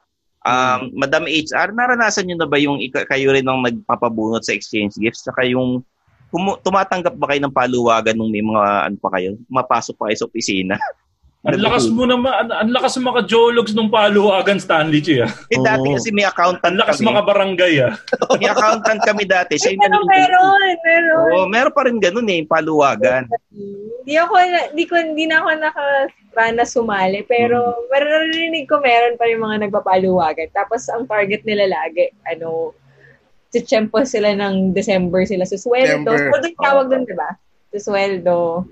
Um, Madam HR, naranasan nyo na ba yung kayo rin ang nagpapabunot sa exchange gifts? Saka yung kumu- tumatanggap ba kayo ng paluwagan nung may mga ano pa kayo? Mapasok pa kayo sa opisina? Ang lakas mo naman, ang, ang lakas mo maka-jologs nung paluwagan, Stanley Chi. Ah. Eh, dati Oo. kasi may accountant Ang lakas kami. makabarangay. Ah. May accountant kami dati. Siya yung Pero meron, meron. Oo, meron pa rin ganun eh, paluwagan. Hindi ako, na- di ko, hindi na ako nakapana sumali, pero maririnig ko meron pa rin mga nagpapaluwagan. Tapos ang target nila lagi, ano, tiyempo sila ng December sila sa sweldo. December. So, yung tawag doon, di ba? Sa sweldo.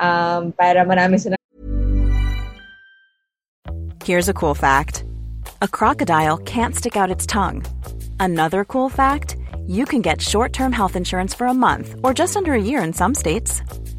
Um, para marami sila Here's a cool fact a crocodile can't stick out its tongue. Another cool fact you can get short term health insurance for a month or just under a year in some states.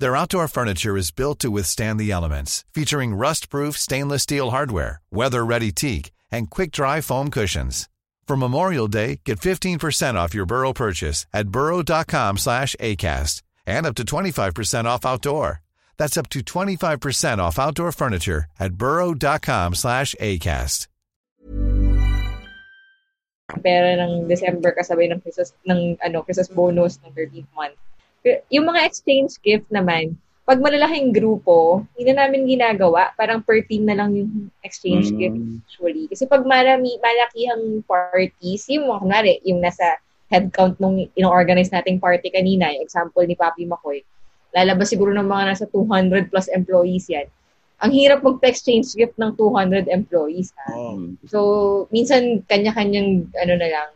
Their outdoor furniture is built to withstand the elements, featuring rust-proof stainless steel hardware, weather-ready teak, and quick-dry foam cushions. For Memorial Day, get 15% off your Burrow purchase at burrow.com slash ACAST and up to 25% off outdoor. That's up to 25% off outdoor furniture at burrow.com slash ACAST. pera ng December kasabay ng Christmas, ng ano, Christmas bonus ng 13th month. Yung mga exchange gift naman, pag malalaking grupo, hindi na namin ginagawa. Parang per team na lang yung exchange Mm. gift usually. Kasi pag marami, malaki ang parties, yung mga, kunwari, yung nasa headcount nung ino-organize nating party kanina, yung example ni Papi Makoy, lalabas siguro ng mga nasa 200 plus employees yan. Ang hirap magpa-exchange gift ng 200 employees. Ha? Oh. So, minsan kanya-kanyang ano na lang,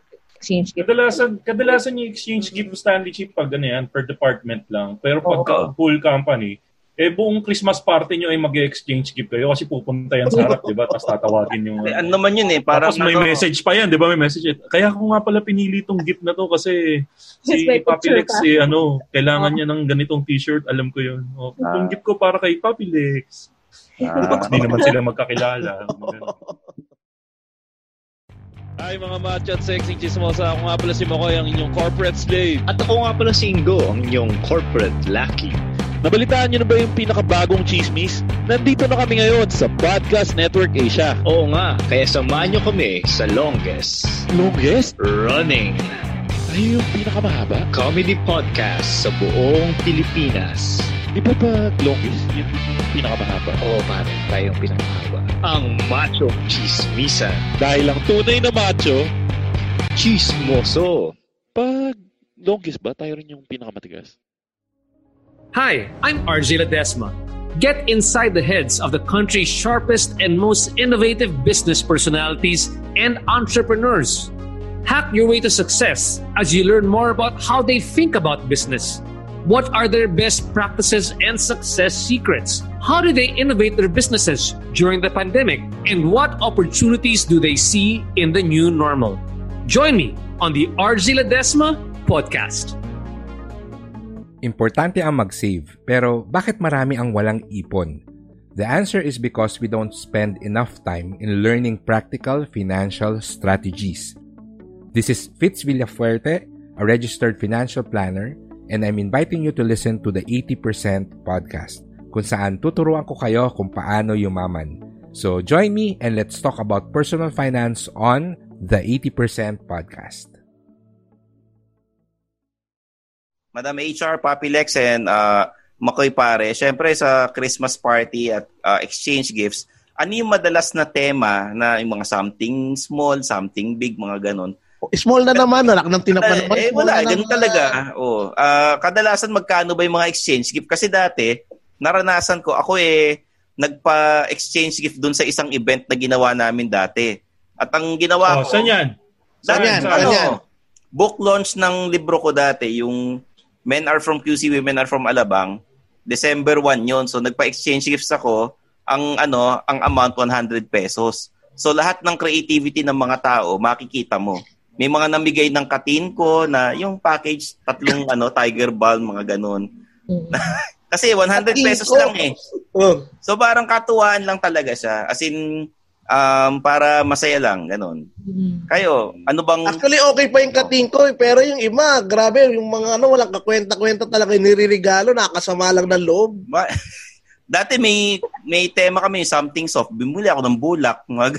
exchange gift. Kadalasan, kadalasan yung exchange gift mo Stanley Chip pag ano yan, per department lang. Pero pag Oo. full company, eh buong Christmas party nyo ay mag-exchange gift kayo kasi pupunta yan sa harap, di ba? Tapos tatawagin yung... Eh, ano naman yun eh, parang Tapos may ano, message pa yan, di ba? May message. Kaya ko nga pala pinili tong gift na to kasi si Yes, may Papi picture Lex, pa. eh, ano, kailangan Oh. niya ng ganitong t-shirt. Alam ko yun. Oh, Ah. Itong gift ko para kay Papi Lex. Ah. Hindi naman sila magkakilala. Hi mga macho at sexy chismosa. Ako nga pala si Makoy, ang inyong corporate slave. At ako nga pala si Ingo, ang inyong corporate lucky. Nabalitaan niyo na ba yung pinakabagong chismis? Nandito na kami ngayon sa Podcast Network Asia. Oo nga, kaya samahan nyo kami sa longest Longest? running Ay, yung pinakamahaba? comedy podcast sa buong Pilipinas. Di ba pag longest, yun yung pinakamahaba? Oo pare, tayong pinamahaba. Ang Macho Chismisan. Dahil ang tunay na macho, Chismoso. pag longest ba, tayo rin yung pinakamatigas? Hi, I'm RJ Ledesma. Get inside the heads of the country's sharpest and most innovative business personalities and entrepreneurs. Hack your way to success as you learn more about how they think about business. What are their best practices and success secrets? How do they innovate their businesses during the pandemic? And what opportunities do they see in the new normal? Join me on the RG Ledesma podcast. Importante ang mag-save, pero bakit marami ang walang ipon? The answer is because we don't spend enough time in learning practical financial strategies. This is Fitz Villafuerte, a registered financial planner and I'm inviting you to listen to the 80% podcast kung saan tuturuan ko kayo kung paano yumaman. So join me and let's talk about personal finance on the 80% podcast. Madam HR, Papi Lex, and uh, Makoy Pare, syempre sa Christmas party at uh, exchange gifts, ano yung madalas na tema na yung mga something small, something big, mga ganon? Small na naman, anak ng tinapan naman. Eh, wala, ganun talaga. Oh, uh, kadalasan magkano ba yung mga exchange gift? Kasi dati, naranasan ko, ako eh, nagpa-exchange gift dun sa isang event na ginawa namin dati. At ang ginawa Oh, ko... saan yan? Saan yan? ano, Saan yan? book launch ng libro ko dati, yung Men Are From QC, Women Are From Alabang. December 1 yon So, nagpa-exchange gifts ako. Ang ano, ang amount 100 pesos. So, lahat ng creativity ng mga tao, makikita mo. May mga namigay ng katin ko na yung package, tatlong ano, tiger balm, mga ganun. Kasi 100 pesos lang eh. Oh. So parang katuwaan lang talaga siya. As in, um, para masaya lang, ganun. Kayo, ano bang... Actually, okay pa yung kating ko, eh, pero yung iba, grabe, yung mga ano, walang kakwenta-kwenta talaga yung niririgalo, nakasama lang ng loob. Ma- Dati may may tema kami, something soft. Bumuli ako ng bulak. Mga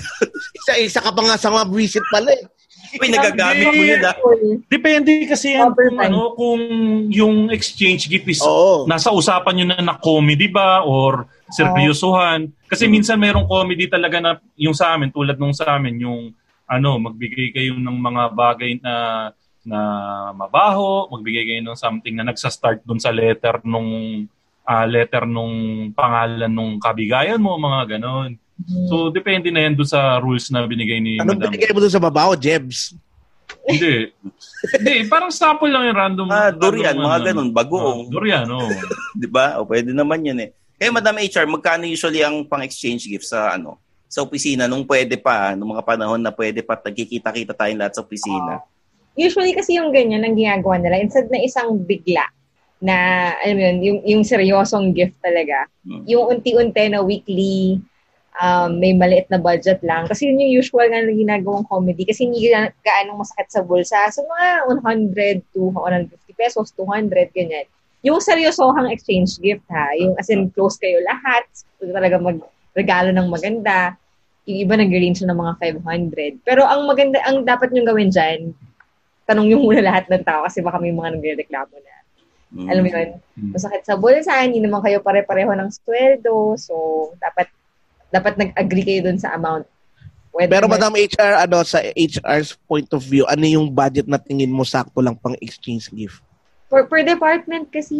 Isa-isa ka pa nga sa mga visit pala eh. Uy, nagagamit mo yun ah. Depende kasi yan kung, ano, kung yung exchange gift is nasa usapan nyo na na comedy ba or seryosohan. Kasi minsan mayroong comedy talaga na yung sa amin, tulad nung sa amin, yung ano, magbigay kayo ng mga bagay na na mabaho, magbigay kayo ng something na nagsa-start dun sa letter nung ah, letter nung pangalan nung kabigayan mo, mga ganon. So, depende na yan dun sa rules na binigay ni Anong Madam. binigay mo doon sa babaw, Jebs? Hindi. Hindi, parang sample lang yung random. Ah, durian, random mga ano. ganun, bagoong. Ah, durian, oh. 'Di ba? O pwede naman 'yun eh. Eh Madam HR, magkano usually ang pang-exchange gift sa ano? Sa opisina nung pwede pa, nung mga panahon na pwede pa nagkikita-kita tayong lahat sa opisina. Usually kasi yung ganyan ang ginagawa nila, instead na isang bigla na, alam mo yun, yung, yung seryosong gift talaga, yung unti-unti na weekly, um, may maliit na budget lang. Kasi yun yung usual nga na ginagawang comedy kasi hindi ga- gaanong masakit sa bulsa. So mga 100 to 150 pesos, 200, ganyan. Yung seryosohang exchange gift ha, yung as in close kayo lahat, talaga magregalo ng maganda, yung iba nag-range na ng mga 500. Pero ang maganda, ang dapat nyo gawin dyan, tanong nyo muna lahat ng tao kasi baka may mga nagre-reklamo na. Alam mo yun, masakit sa bulsa, hindi naman kayo pare-pareho ng sweldo, so dapat dapat nag-agree kayo dun sa amount. Whether Pero Madam HR, ano, sa HR's point of view, ano yung budget na tingin mo sakto lang pang exchange gift? Per, per department kasi.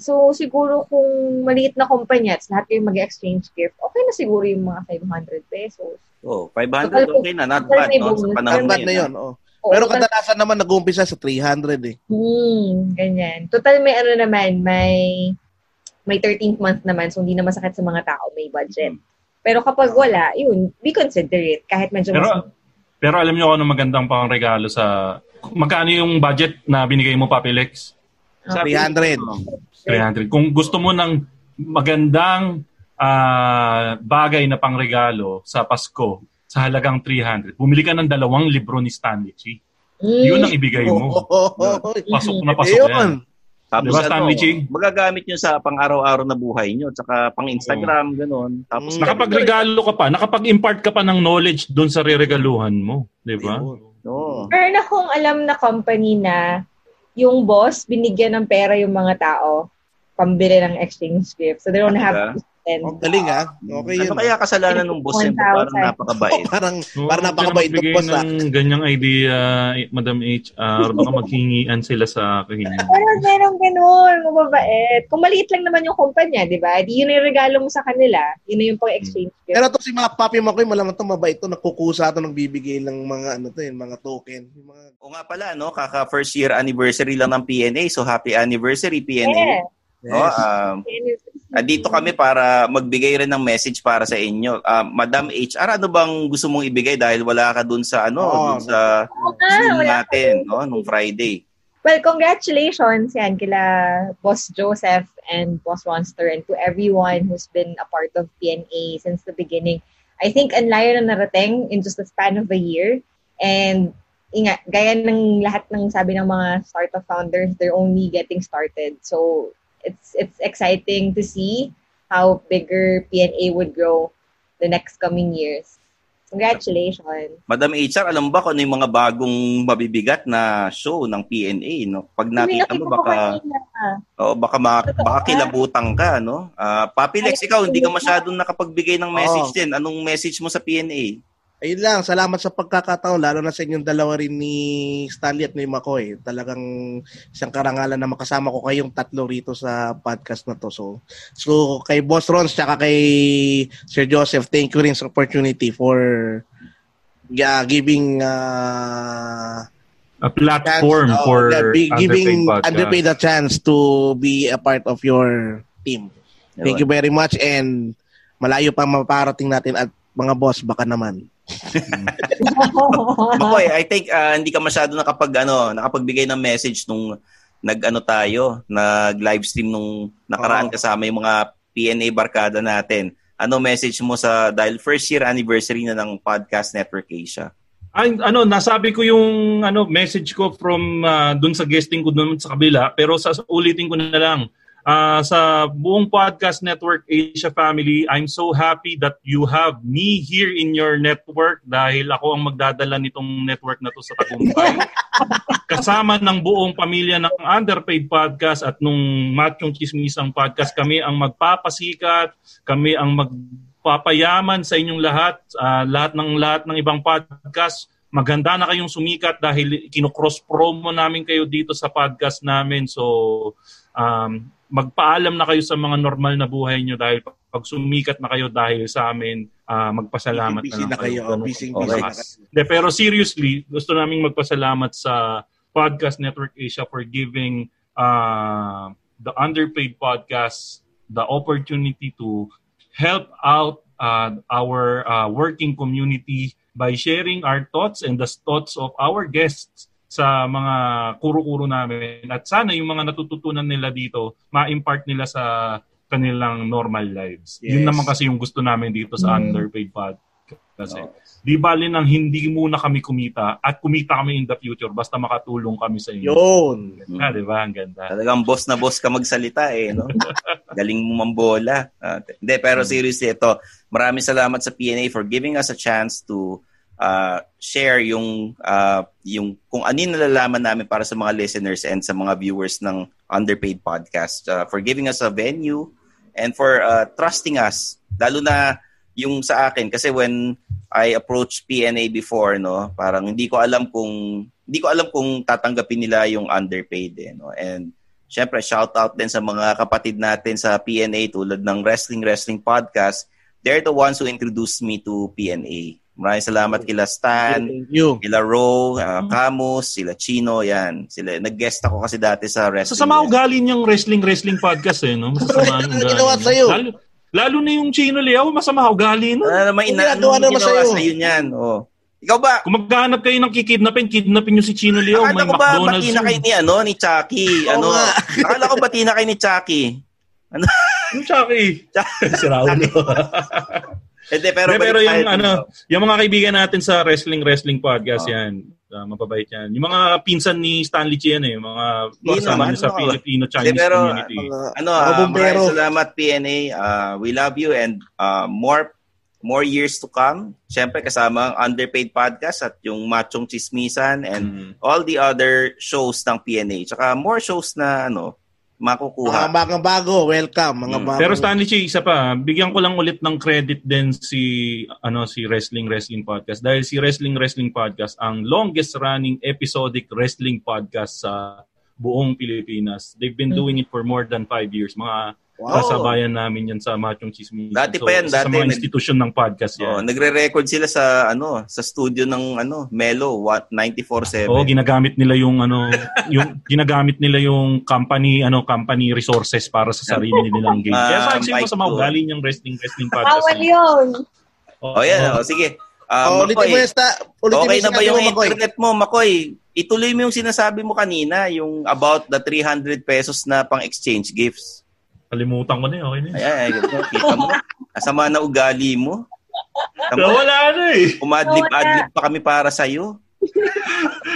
So, siguro kung maliit na kumpanya at lahat kayo mag-exchange gift, okay na siguro yung mga 500 pesos. Oh, 500 Total okay na, not bad no, sa panahon na yun. yun, ah. oh. Oo, Pero total- kadalasan naman nag-uumpisa sa 300 eh. Hmm, ganyan. Total may ano naman, may may 13th month naman, so hindi na masakit sa mga tao, may budget. Pero kapag wala, yun, we consider it. Kahit medyo mas... Pero, pero alam niyo kung ano magandang pang regalo sa... Magkano yung budget na binigay mo, Papi Lex? Ah. 300. 300. Kung gusto mo ng magandang ah, bagay na pangregalo sa Pasko sa halagang 300, bumili ka ng dalawang libro ni Stanley Chi. Yun ang ibigay mo. Pasok na pasok yan. Tapos Diba, ano, Ching? magagamit nyo sa pang-araw-araw na buhay nyo, tsaka pang-Instagram, ganun. Tapos Nakapagregalo ka pa, nakapag-impart ka pa ng knowledge doon sa reregaluhan mo. Di ba? Oo. Meron akong alam na company na yung boss, binigyan ng pera yung mga tao pambili ng exchange gift. So they don't have Talaga? to attend. Oh, galing ah. Okay ano yun. kaya kasalanan ng boss niya? Parang 1,000. napakabait. parang, Oo, parang huwag ka napakabait ng boss ah. ng ganyang idea, Madam HR. Baka maghingian sila sa akin. Pero meron ganun, mababait. Kung maliit lang naman yung kumpanya, di ba? Di yun yung regalo mo sa kanila. Yun na yung pang-exchange gift. Pero to si Mac Papi Makoy, malamang to mabait to, nagkukusa to, nagbibigay ng mga ano to, yun, mga token. Yung mga... O nga pala, no? Kaka first year anniversary lang ng PNA. So happy anniversary, PNA. Yeah. No? Um, Andito kami para magbigay rin ng message para sa inyo. Ah, Madam HR, ano bang gusto mong ibigay dahil wala ka dun sa ano, Oo. dun sa Ah, Zoom natin, no, nung Friday. Well, congratulations yan kila Boss Joseph and Boss Monster and to everyone who's been a part of PNA since the beginning. I think ang layo na narating in just the span of a year. And inga, gaya ng lahat ng sabi ng mga startup founders, they're only getting started. So it's it's exciting to see how bigger PNA would grow the next coming years. Congratulations. Madam HR, alam ba kung ano yung mga bagong mabibigat na show ng PNA, no? Pag nakita mo baka oh, baka ma- baka kilabutang ka, no? Ah, Papi Lex, ikaw hindi ka masyadong nakapagbigay ng message Oo. din. Anong message mo sa PNA? Ayun lang, salamat sa pagkakataon, lalo na sa inyong dalawa rin ni Stanley at ni Makoy. Talagang isang karangalan na makasama ko kayong tatlo rito sa podcast na to. So, so kay Boss Ron, tsaka kay Sir Joseph, thank you rin sa opportunity for yeah, giving uh, A platform chance- oh, for yeah, be- Underpaid giving Podcast. underpaid a chance to be a part of your team. Thank you very much and malayo pa maparating natin at mga boss baka naman. Makoy, I think ah, hindi ka masyado nakapag ano, nakapagbigay ng message nung nag-ano tayo, nag-live stream nung nakaraan Oo. kasama yung mga PNA barkada natin. Ano message mo sa dahil first year anniversary na ng Podcast Network Asia? Ay, ano, nasabi ko yung ano message ko from ah, dun sa guesting ko dun sa kabila, pero sa ulitin ko na lang. Ah, sa buong Podcast Network Asia family, I'm so happy that you have me here in your network dahil ako ang magdadala nitong network na to sa tagumpay. Kasama ng buong pamilya ng Underpaid Podcast at nung Machong Chismisang Podcast, kami ang magpapasikat, kami ang magpapayaman sa inyong lahat, ah, lahat ng lahat ng ibang podcast. Maganda na kayong sumikat dahil kinocross promo namin kayo dito sa podcast namin. So um, magpaalam na kayo sa mga normal na buhay nyo dahil pag sumikat na kayo dahil sa amin, ah, magpasalamat Busy na, na kayo. Ganun. Busy, Okay. busy na kayo. De, pero seriously, gusto naming magpasalamat sa Podcast Network Asia for giving uh, the underpaid podcast the opportunity to help out uh, our uh, working community by sharing our thoughts and the thoughts of our guests sa mga kuro-kuro namin. At sana yung mga natututunan nila dito, ma-impart nila sa kanilang normal lives. Yun Yes. naman kasi yung gusto namin dito sa Mm. underpaid podcast. Kasi di bali nang hindi muna kami kumita at kumita kami in the future basta makatulong kami sa inyo. Yun. Ah, di ba? Ang ganda. Talagang boss na boss ka magsalita eh, no? Galing mo mambola. T- Hindi, pero seriously, ito, maraming salamat sa PNA for giving us a chance to uh, share yung uh, yung kung ano yung nalalaman namin para sa mga listeners and sa mga viewers ng Underpaid Podcast. Uh, for giving us a venue and for uh, trusting us. Lalo na yung sa akin kasi when I approached PNA before no, parang hindi ko alam kung hindi ko alam kung tatanggapin nila yung underpaid eh, no. And syempre shout out din sa mga kapatid natin sa PNA tulad ng Wrestling Wrestling Podcast. They're the ones who introduced me to PNA. Maraming salamat kila Stan, Thank you. kila Ro, uh, Camus, sila Chino, yan. Sila, nag-guest ako kasi dati sa Wrestling. Masama ugali niyang wrestling-wrestling podcast eh, no? Masasama ang Ano ugali. ginawa niya. sa'yo? Lalo, lalo na yung Chino Leo, masama ugali? Ano naman, Kung ina, ginagawa ano naman ginawa sa'yo? sa'yo niyan? Oh. Ikaw ba? Kung maghanap kayo ng kikidnapin, kidnapin niyo si Chino Leo. Akala May ko ba McDonald's bati na kayo ni, ano, ni Chucky? Ano, akala ko bati na kayo ni Chucky. Yung Chucky. si Raulo. Hindi, pero, Pero, pero yung ano, dito. yung mga kaibigan natin sa Wrestling Wrestling Podcast Oh. yan. Uh, mapabait yan. Yung mga pinsan ni Stanley Chi yan eh. Yung mga kasama niya sa ano. Filipino Hindi, Chinese pero, community. Mga, Ano, ah, bombero. maraming salamat PNA. Ah, we love you and ah, more more years to come. Siyempre kasama ang Underpaid Podcast at yung Machong Chismisan and Mm. all the other shows ng PNA. Tsaka more shows na ano makukuha. Mga bagang bago, welcome. Mga Mm. bago. Pero Stanley Chi, isa pa, bigyan ko lang ulit ng credit din si ano si Wrestling Wrestling Podcast dahil si Wrestling Wrestling Podcast ang longest running episodic wrestling podcast sa buong Pilipinas. They've been doing it for more than five years. Mga Wow. kasabayan namin yan sa Machong Chismis. Dati pa yan, dati. Sa mga Nag- institusyon ng podcast Oh, yan. nagre-record sila sa ano, sa studio ng ano, Melo what 94.7. Oo, ginagamit nila yung ano, yung ginagamit nila yung company ano, company resources para sa sarili nilang game. Kaya sa Ah, akin sa mga ugali niyang wrestling wrestling podcast. Bawal yun. Oh, yan. Oh, sige. Ah, Oh, ulitin mo yung sta- ulitin mo okay na ba yung mo, internet mo, Makoy? Ituloy mo yung sinasabi mo kanina, yung about the 300 pesos na pang exchange gifts. Kalimutan ko na yun. Okay na yun. Ayan, ay, kita mo. Asama na ugali mo. Tama, Wala na eh. Umadlip-adlip pa kami para sa'yo.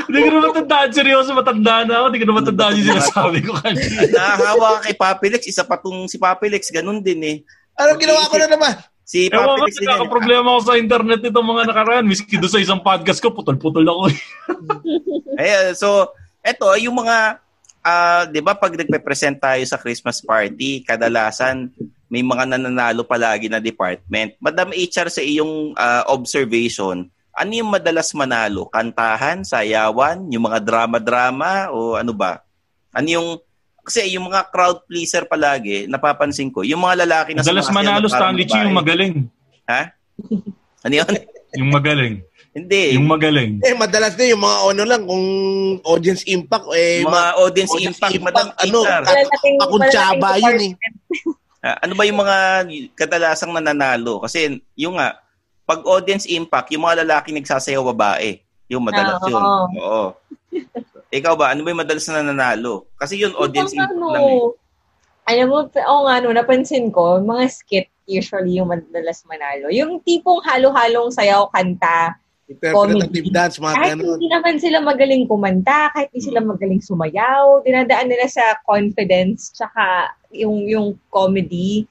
Hindi ko na matandaan. Seryoso, matanda na ako. Hindi ko na matandaan yung sinasabi ko kanina. Nakahawa ka kay Papilex. Isa pa tong si Papilex, ganun din eh. Ano ginawa ko na naman? Si Ewan ko, Papilex din yan. problema ako sa internet nitong mga nakaraan. Miski doon sa isang podcast ko, putol-putol ako. eh. Ayan, so, eto, yung mga, ah, di ba, pag nagpe-present tayo sa Christmas party, kadalasan, may mga nananalo palagi na department. Madam HR, sa iyong ah, observation, ano yung madalas manalo? Kantahan, sayawan, yung mga drama-drama, o ano ba? Ano yung, kasi yung mga crowd pleaser palagi, napapansin ko, yung mga lalaki na Madalas manalo, Stanley Chi, yung magaling. Ha? Ano yun? Yung magaling. Hindi. Yung magaling. Eh, madalas din yung mga ano lang, kung audience impact, eh, Mga audience impact, Madam ano, malalaking yun eh. Ah, ano ba yung mga kadalasang nananalo? Kasi yung nga, pag audience impact, yung mga lalaki nagsasayaw babae. Yung madalas Ah, yun. oo. Oo. Ikaw ba, ano ba yung madalas na nananalo? Kasi yun audience Yung impact ano, lang eh. alam mo, oo nga, no, napansin ko, mga skit usually yung madalas manalo. Yung tipong halo-halong sayaw, kanta, Interpretative dance, mga kahit ganun. hindi naman sila magaling kumanta, kahit hindi sila magaling sumayaw, dinadaan nila sa confidence, tsaka yung, yung comedy.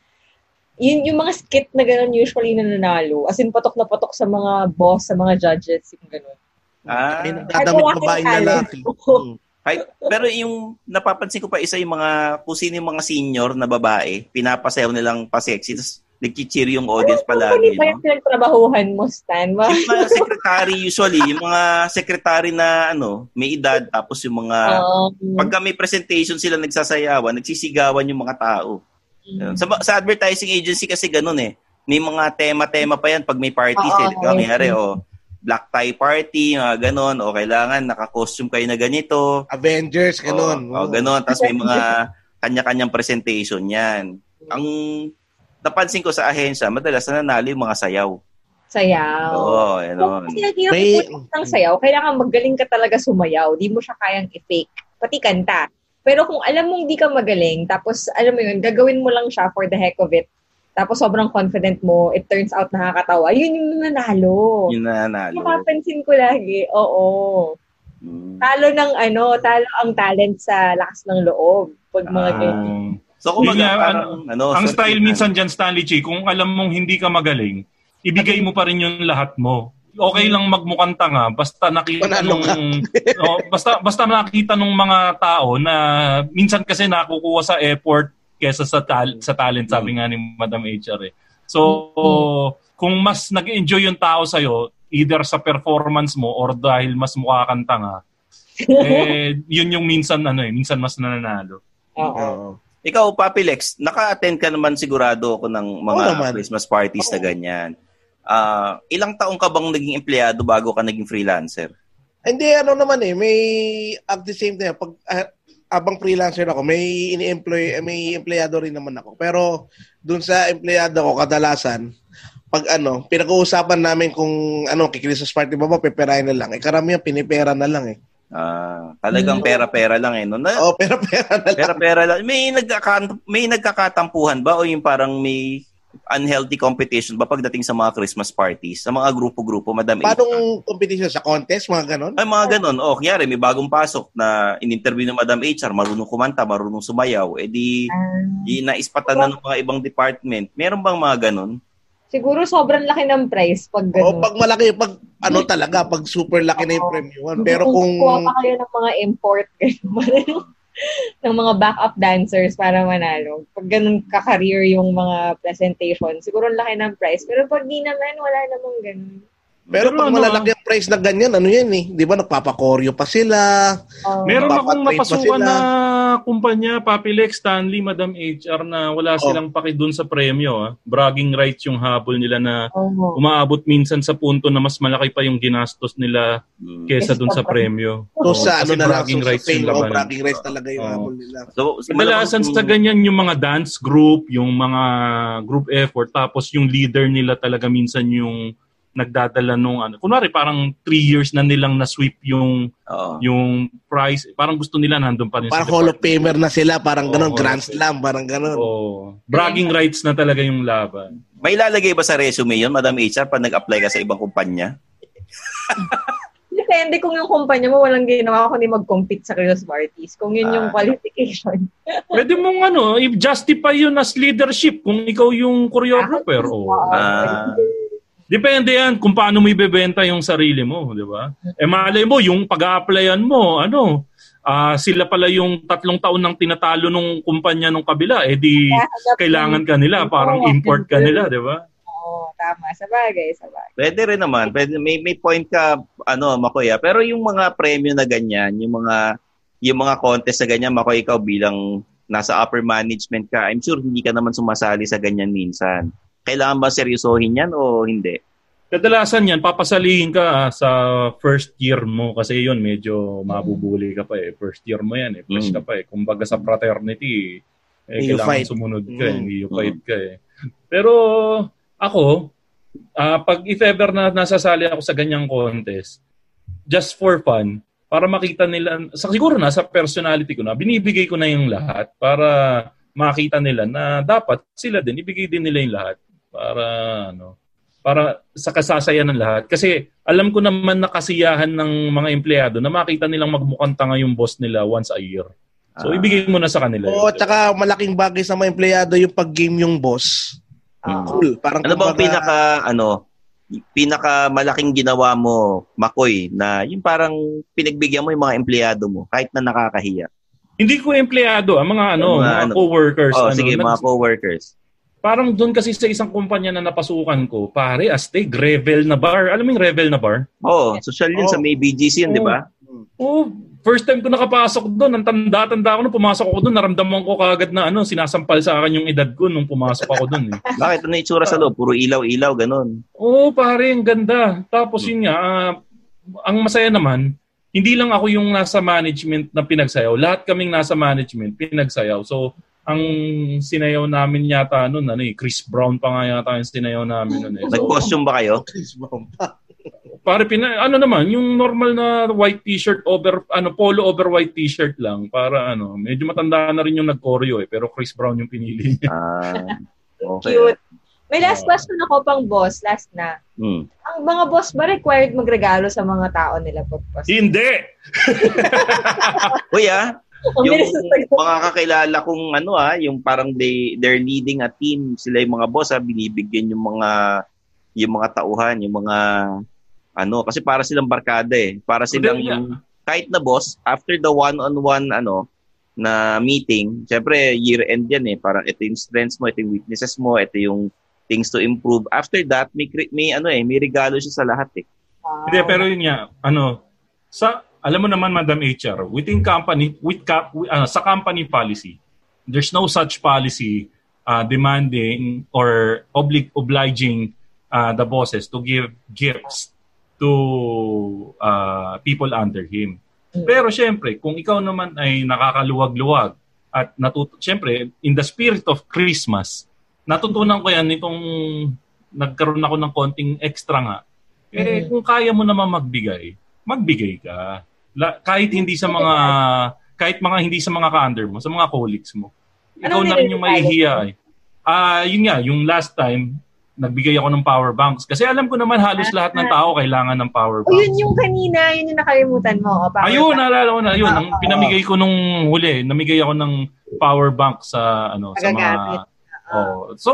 Yun, yung mga skit na gano'n usually nananalo. As in, patok na patok sa mga boss, sa mga judges, yung gano'n. Ah, May nagdadamit babaeng lalaki. Hmm. Ay, pero yung napapansin ko pa isa yung mga, kung sino yung mga senior na babae, pinapasayaw nilang pa-sexy, tapos nagchichir yung audience Ano palagi. ba yung pinagtrabahuhan mo, Stan? Ba? Yung mga secretary usually, yung mga secretary na ano, may edad, tapos yung mga, Um, pagka may presentation sila nagsasayawan, nagsisigawan yung mga tao. Ganun. Sa, sa advertising agency kasi ganun eh. May mga tema-tema pa yan pag may parties Oo, eh. Okay. Mayari, o black tie party, mga ganun, o kailangan naka-costume kayo na ganito. Avengers, ganun. O, o ganun. Tapos may mga kanya-kanyang presentation yan. Ang napansin ko sa ahensya, madalas nanalo yung mga sayaw. sayaw. Oo, ano. Kasi hirap May- i-put ng sayaw, kailangan magaling ka talaga sumayaw. Di mo siya kayang i-fake. Pati kanta. Pero kung alam mong di ka magaling, tapos alam mo yun, gagawin mo lang siya for the heck of it, tapos sobrang confident mo, it turns out nakakatawa, yun yung nanalo. Yung nanalo. Napapansin ko lagi, oo. Mm. Talo ng ano, talo ang talent sa lakas ng loob. Pag mga ganyan. So, kumbaga, nga, parang, ano, ang style na- minsan dyan, Stanley Chi, kung alam mong hindi ka magaling, ibigay mo pa rin yung lahat mo. Okay lang magmukhang tanga basta nakita Panalo nung ka. oh, basta basta nakita nung mga tao na minsan kasi nakukuha sa effort kesa sa tal- sa talent sabi nga ni Madam HR eh. So kung mas nag-enjoy yung tao sa either sa performance mo or dahil mas mukha kang tanga eh yun yung minsan ano eh minsan mas nananalo. Oo. Ikaw, Papi Lex, naka-attend ka naman sigurado ako ng mga Oo naman. Christmas parties na ganyan. Ah, ilang taong ka bang naging empleyado bago ka naging freelancer? Hindi, ano naman eh, may, at the same time, pag, ah, abang freelancer ako, may ini-employ, eh, may empleyado rin naman ako. Pero, dun sa empleyado ko, kadalasan, pag ano, pinag-uusapan namin kung ano, kay Christmas party ba ba, peperahin na lang. Eh, karamihan, pinipera na lang eh. Ah, talagang pera-pera lang eh. No? Na, Oo, pera-pera na lang. pera-pera lang. May, nagkaka- may nagkakatampuhan ba o yung parang may unhealthy competition ba pagdating sa mga Christmas parties? Sa mga grupo-grupo, Madam A? Paano competition? Sa contest, mga ganon? Ay, mga ganon. O, kanyari, may bagong pasok na in-interview ng Madam HR, marunong kumanta, marunong sumayaw, eh di, di naispatan na ng mga ibang department. Meron bang mga ganon? Siguro sobrang laki ng price pag gano'n. pag malaki, pag ano talaga, pag super laki na yung premium. Pero kung, Kuha pa kayo ng mga import, gano'n. ng mga backup dancers para manalo. Pag ganun ka-career yung mga presentation, siguro ang laki ng price. Pero pag di naman, wala namang ganun. Pero, Pero pag ano, malalaki ang price na ganyan, ano yan eh? Di ba nagpapakoryo pa sila? Oh. Meron akong napasukan na kumpanya, Papilex, Stanley, Madam HR, na wala Oh. silang paki dun sa premyo. Ah. Bragging rights yung habol nila na Oo. umaabot minsan sa punto na mas malaki pa yung ginastos nila kesa dun sa premyo. So Oo, sa ano na lang, bragging so, rights sa yung fail o labanan. bragging rights talaga yung Oo. habol nila. So, Kadalasan sa ganyan yung mga dance group, yung mga group effort, tapos yung leader nila talaga minsan yung nagdadala nung ano. Kunwari parang three years na nilang na-sweep yung Oo. yung prize. Parang gusto nila nandun pa rin Parang sa Hall of. Famer na sila, parang Oo, ganun, Grand Slam, parang ganun. Oh, bragging rights na talaga yung laban. May lalagay ba sa resume yun, Madam HR, pag nag-apply ka sa ibang kumpanya? Depende kung yung kumpanya mo walang ginawa kundi mag-compete sa Christmas parties. Kung yun yung Ah. qualification. Pwede mong ano, i-justify yun as leadership kung ikaw yung choreographer. Oh. Ah. Depende yan kung paano mo ibebenta yung sarili mo, di ba? Eh malay mo, yung pag-a-applyan mo, ano, ah sila pala yung tatlong taon nang tinatalo nung kumpanya nung kabila, eh di kailangan ka nila, parang import ka nila, di ba? Oo, tama. Sa bagay, sa bagay. Pwede rin naman. Pwede, may, may point ka, ano, Makoy. ah. Pero yung mga premyo na ganyan, yung mga yung mga contest na ganyan, Makoy, ikaw bilang nasa upper management ka, I'm sure hindi ka naman sumasali sa ganyan minsan. Kailangan ba seryosohin yan o hindi? Kadalasan yan, papasalihin ka ah, sa first year mo kasi yun, medyo mabubuli ka pa eh. First year mo yan eh, fresh Mm. ka pa eh. Kumbaga sa fraternity, eh, you kailangan fight. sumunod ka eh, Mm. hindi you fight ka eh. Pero ako, ah, pag if ever na nasasali ako sa ganyang contest, just for fun, para makita nila, sa, siguro na sa personality ko na, binibigay ko na yung lahat para makita nila na dapat sila din, ibigay din nila yung lahat para ano, para sa kasasaya ng lahat. Kasi alam ko naman na kasiyahan ng mga empleyado na makita nilang magmukhang tanga yung boss nila once a year. So Ah. ibigay mo na sa kanila. Oo, yun, tsaka malaking bagay sa mga empleyado yung pag-game yung boss. Mm. Cool. Parang Ano bang pinaka, ano, pinaka malaking ginawa mo, Makoy, na yung parang pinagbigyan mo yung mga empleyado mo, kahit na nakakahiya? Hindi ko empleyado, ang mga ano, Yung mga mga, ano. co-workers. Oh, ano, sige, mga co-workers. Parang doon kasi sa isang kumpanya na napasukan ko, pare, astig, Revel na bar. Alam mo yung Revel na bar? Oo, oh, social yun Oh. sa may BGC yun, di ba? Oh, first time ko nakapasok doon, ang tanda-tanda ko nung pumasok ako doon, naramdaman ko kagad na ano, sinasampal sa akin yung edad ko nung pumasok ako doon. Eh. Bakit? Ano itsura sa loob? Puro ilaw-ilaw, ganun. Oo, pare, ang ganda. Tapos yun nga, ah, ang masaya naman, hindi lang ako yung nasa management na pinagsayaw. Lahat kaming nasa management, pinagsayaw. So, ang sinayaw namin yata noon, ano eh, Chris Brown pa nga yata yung sinayaw namin noon eh. So, Nag-costume ba kayo? Chris Brown pa. pare, pina, ano naman, yung normal na white t-shirt over, ano, polo over white t-shirt lang. Para ano, medyo matanda na rin yung nag-choreo eh. Pero Chris Brown yung pinili. Ah, okay. Cute. May last Oo. question ako pang boss, last na. Hmm. Ang mga boss ba required magregalo sa mga tao nila pagpas? Hindi! Uy ah, yung mga kakilala kong ano ah, yung parang they, they're leading a team, sila yung mga boss ah, binibigyan yung mga yung mga tauhan, yung mga ano, kasi para silang barkada eh. Para silang Hindi, kahit na boss, after the one-on-one ano, na meeting, syempre year-end yan eh. Parang ito yung strengths mo, ito yung weaknesses mo, ito yung things to improve. After that, may, may ano eh, may regalo siya sa lahat eh. Hindi, pero yun nga, ano, sa, alam mo naman, Madam HR, within company, with, ano, sa company policy, there's no such policy uh, demanding or oblig, obliging uh, the bosses to give gifts to uh, people under him. Pero syempre, kung ikaw naman ay nakakaluwag-luwag at natuto, syempre, in the spirit of Christmas, natutunan ko yan nitong nagkaroon ako ng konting extra nga. Eh, kung kaya mo naman magbigay, magbigay ka. La, kahit hindi sa mga, kahit mga hindi sa mga ka-under mo, sa mga colleagues mo. Ikaw na rin yung mahihiya eh. Ah, yun nga, yung last time, nagbigay ako ng power banks. Kasi alam ko naman halos lahat ng tao kailangan ng power banks. yun yung kanina, yun yung nakalimutan mo. O, power Ayun, bank. naalala ko na. Yun, ang Oo. pinamigay ko nung huli, namigay ako ng power bank sa ano sa Magagamit. mga Oh. So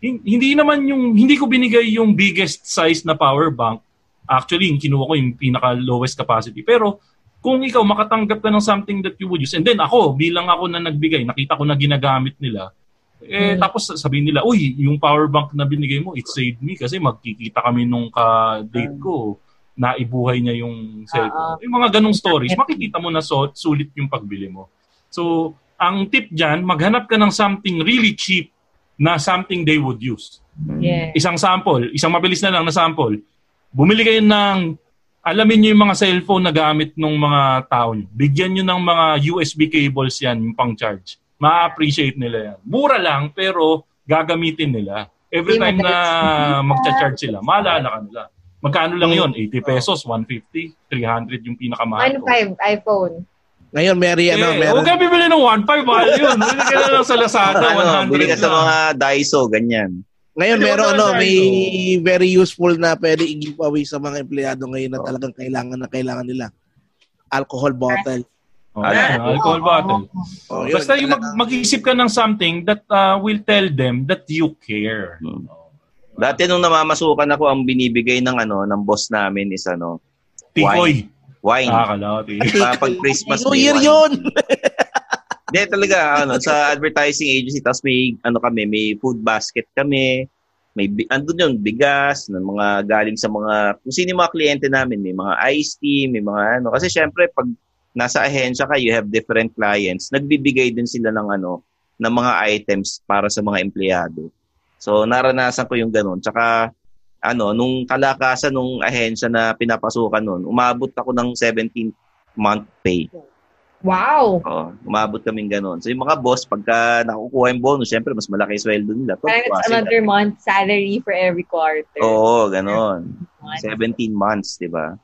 hin- hindi naman yung hindi ko binigay yung biggest size na power bank. Actually, yung kinuha ko yung pinaka lowest capacity. Pero kung ikaw makatanggap ka ng something that you would use, and then ako, bilang ako na nagbigay, nakita ko na ginagamit nila, eh, Hmm. tapos sabihin nila, uy, yung power bank na binigay mo, it saved me kasi magkikita kami nung ka-date ko, naibuhay niya yung cellphone. Yung mga ganong stories, makikita mo na so, sulit yung pagbili mo. So, ang tip dyan, maghanap ka ng something really cheap na something they would use. Yeah. Isang sample, isang mabilis na lang na sample. Bumili kayo ng, alamin nyo yung mga cellphone na gamit ng mga tao nyo. Bigyan nyo ng mga USB cables yan, yung pang-charge. Ma-appreciate nila yan. Mura lang, pero gagamitin nila. Every time na magcha-charge sila, maalala ka nila. Magkano lang yon 80 pesos, 150, 300 yung pinakamahal ko. 1.5 iPhone. Ngayon, Mary, ano, Eh, meron. huwag ka bibili ng 1.5, mahal yun. Bili ka na lang sa Lazada, ano, 100 bili ka sa mga Daiso, ganyan. Ngayon, meron ano, may very useful na pwede i-give away sa mga empleyado ngayon na talagang kailangan na kailangan nila. Alcohol bottle. Oh, yan, alcohol bottle. Oh, yun, Basta yung mag- mag-isip ka ng something that uh, will tell them that you care. Dati nung namamasukan ako, ang binibigay ng ano ng boss namin is ano, Tikoy. wine. Ah, kalahati. Ah, pag Christmas New Year wine. yun! Hindi talaga ano sa advertising agency tapos may ano kami, may food basket kami. May andun yun, bigas, ng mga galing sa mga kung sino yung mga kliyente namin, may mga iced tea, may mga ano. Kasi syempre pag nasa ahensya ka, you have different clients. Nagbibigay din sila ng ano ng mga items para sa mga empleyado. So naranasan ko yung ganun. Tsaka ano, nung kalakasan nung ahensya na pinapasukan nun, umabot ako ng 17 month pay. Wow! Oo, umabot kaming ganun. So yung mga boss, pagka nakukuha yung bonus, syempre mas malaki yung sweldo nila. Tuwa it's another month salary for every quarter. Oo, ganun. 17 months, di ba?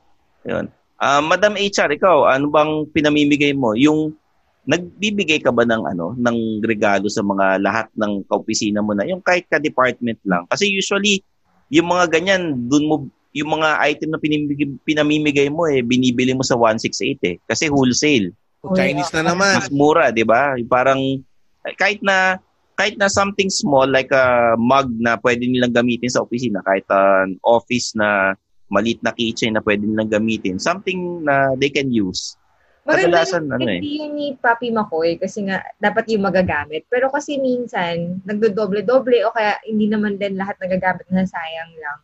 Yun. Ah, Madam HR, ikaw, ano bang pinamimigay mo? Yung nagbibigay ka ba ng ano, ng regalo sa mga lahat ng kaopisina mo na, yung kahit ka-department lang? Kasi usually, yung mga ganyan, dun mo, yung mga item na pinamimigay, pinamimigay mo, eh, binibili mo sa 168 eh. Kasi wholesale. Chinese na naman. Mas mura, di ba? Parang, eh, kahit na, kahit na something small like a mug na pwede nilang gamitin sa opisina, kahit an office na maliit na keychain na pwede nilang gamitin, something na they can use. Maganda Kadalasan, yung ano eh. hindi yun ni Papi Makoy kasi nga dapat yung magagamit. Pero kasi minsan, nagdodoble-doble o kaya hindi naman din lahat nagagamit na sayang lang.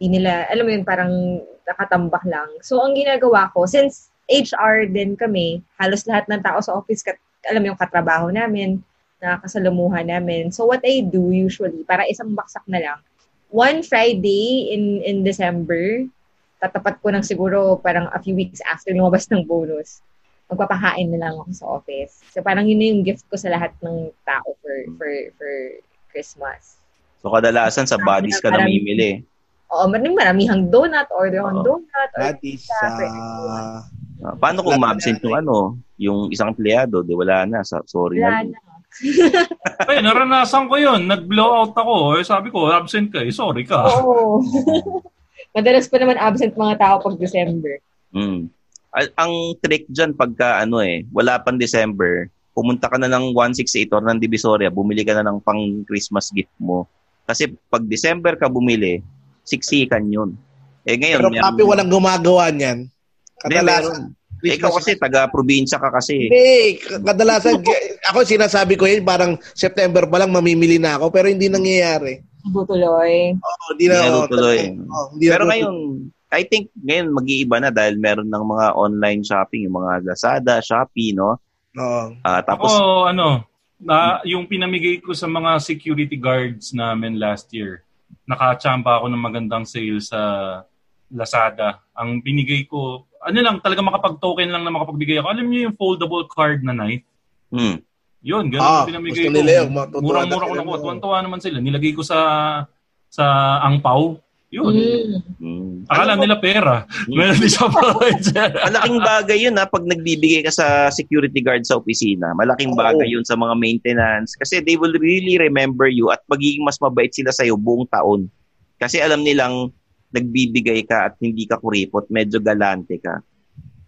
Hindi nila, alam mo yun, parang nakatambak lang. So, ang ginagawa ko, since HR din kami, halos lahat ng tao sa office, kat, alam mo yung katrabaho namin, nakakasalamuhan namin. So, what I do usually, para isang baksak na lang, one Friday in in December, tatapat ko ng siguro parang a few weeks after lumabas ng bonus magpapahain na lang ako sa office. So parang yun na yung gift ko sa lahat ng tao for for for Christmas. So kadalasan sa bodies ka namimili. Oo, maraming maramihang donut, order akong donut. Or Bodies pizza for Ah, paano kung ma-absent yung ano, yung isang empleyado, di wala na, sa, sorry Wala na. na. Ay, naranasan ko yun. Nag-blow out ako. Eh, sabi ko, absent ka eh. Sorry ka. Oo. Madalas pa naman absent mga tao pag December. Mm. Al- Ang trick dyan pagka ano eh, wala pang December, pumunta ka na ng 168 or ng Divisoria, bumili ka na ng pang Christmas gift mo. Kasi pag December ka bumili, siksikan yun. Eh ngayon, Pero papi, walang gumagawa niyan. Hindi, meron. Eh, ikaw kasi, taga-probinsya ka kasi. Hindi, kadalasan, ako sinasabi ko yun, parang September pa lang mamimili na ako, pero hindi nangyayari. Butuloy. Oo, hindi Hindi na. oo, tutuloy. oo, hindi na Pero ngayon, I think ngayon mag-iiba na dahil meron ng mga online shopping, yung mga Lazada, Shopee, no? Oo. Ah, tapos, Ako, ano, na, yung pinamigay ko sa mga security guards namin last year, nakachamba ako ng magandang sale sa Lazada. Ang binigay ko, ano lang, talaga makapag-token lang na makapagbigay ako. Alam niyo yung foldable card na knife? hmm. Yun, ganun Ah, pinamigay gusto ko. nila Murang-mura na ko nakuha. nun. Tuwan-tuwa naman sila. Nilagay ko sa sa angpaw. Yun. Mm. Hmm. Akala nila pera. Meron din sa Malaking bagay yun ha, pag nagbibigay ka sa security guard sa opisina. Malaking bagay yun sa mga maintenance. Kasi they will really remember you at magiging mas mabait sila sa'yo buong taon. Kasi alam nilang nagbibigay ka at hindi ka kuripot, medyo galante ka.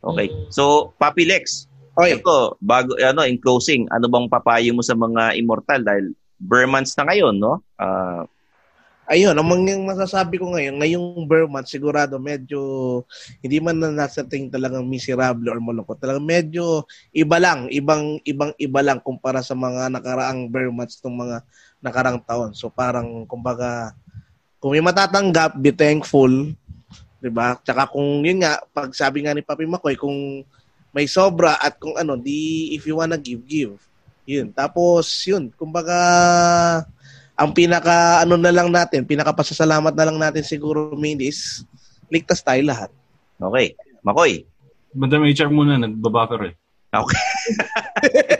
Okay. So, Papi Lex, Oy, ito, bago, ano, in closing, ano bang papayo mo sa mga immortal? Dahil Burmans na ngayon, no? Ah, ayun, ang mga masasabi ko ngayon, ngayong bear month, sigurado medyo, hindi man na nasa tingin talagang miserable or malungkot. Talagang medyo iba lang, ibang, ibang iba lang kumpara sa mga nakaraang bear months ng mga nakarang taon. So parang, kumbaga, kung may matatanggap, be thankful, di ba? Tsaka kung yun nga, pag sabi nga ni Papi Makoy, kung may sobra at kung ano, di if you wanna give, give. Yun. Tapos, yun, kumbaga, ang pinaka ano na lang natin, pinaka pasasalamat na lang natin siguro is ligtas tayo lahat. Okay. Makoy. Madam HR muna, nagbabuffer eh. Okay.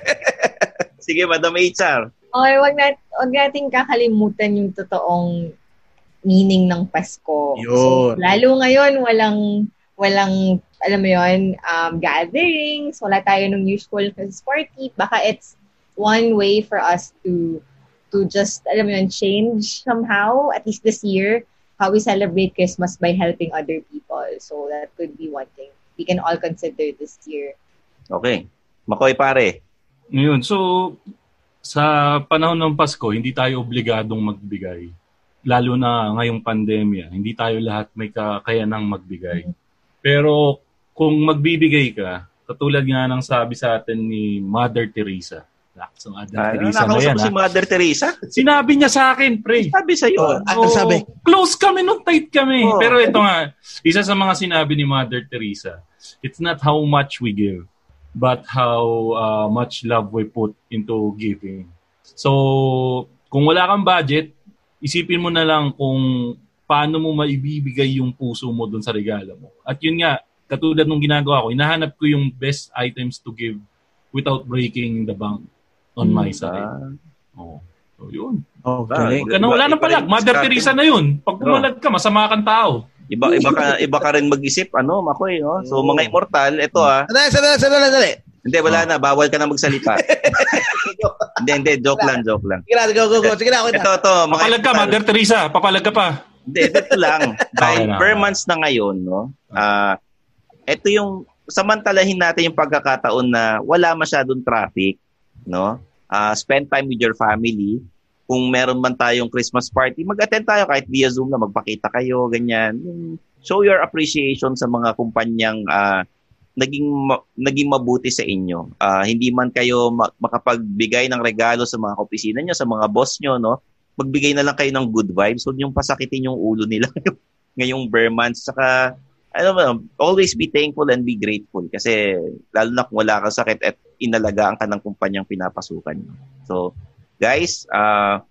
Sige, Madam HR. Okay, wag, nat wag nating kakalimutan yung totoong meaning ng Pasko. Yun. So, lalo ngayon, walang, walang, alam mo yun, um, gatherings, wala tayo nung usual Christmas party. Baka it's one way for us to to just, alam mo yun, change somehow, at least this year, how we celebrate Christmas by helping other people. So that could be one thing we can all consider this year. Okay. Makoy pare. Ngayon, so sa panahon ng Pasko, hindi tayo obligadong magbigay. Lalo na ngayong pandemya, hindi tayo lahat may kakayanang magbigay. Pero kung magbibigay ka, katulad nga ng sabi sa atin ni Mother Teresa, So, Mother Ah, Teresa nakausap yan. mo si? Mother Teresa? Sinabi niya sa akin, pre. Sabi sa'yo. Oh, ano Oo, sabi? Close kami nung tight kami. Oo. Pero ito nga, isa sa mga sinabi ni Mother Teresa, it's not how much we give, but how uh, much love we put into giving. So, kung wala kang budget, isipin mo na lang kung paano mo maibibigay yung puso mo dun sa regalo mo. At yun nga, katulad nung ginagawa ko, hinahanap ko yung best items to give without breaking the bank on my side. Oo. So, yun. Okay. Ka na, wala nang palag. Mother Teresa na yun. Pag pumalag ka, masama kang tao. Iba iba ka iba ka rin mag-isip ano, Makoy, no? So mga immortal, ito ah. Sandali, sandali, sandali, sandali. Hindi wala na, bawal ka na magsalita. hindi, hindi, joke lang, joke lang. Sige na, go, go, go. Sige na, okay na. Ito, ito, Papalag ka. Mother Teresa. Papalag ka pa. Hindi, ito lang. Dahil Okay per months na ngayon, no? Ah, ito yung samantalahin natin yung pagkakataon na wala masyadong traffic, no? Ah, spend time with your family. Kung meron man tayong Christmas party, mag-attend tayo kahit via Zoom na magpakita kayo, ganyan. Yung Show your appreciation sa mga kumpanyang ah, naging ma- naging mabuti sa inyo. Ah, hindi man kayo ma- makapagbigay ng regalo sa mga opisina nyo, sa mga boss nyo, no? Magbigay na lang kayo ng good vibes. Huwag yung pasakitin yung ulo nila ngayong bear months. Saka, ano ba, always be thankful and be grateful. Kasi, lalo na kung wala kang sakit at inalagaan ka ng kumpanyang pinapasukan. So, guys, ah,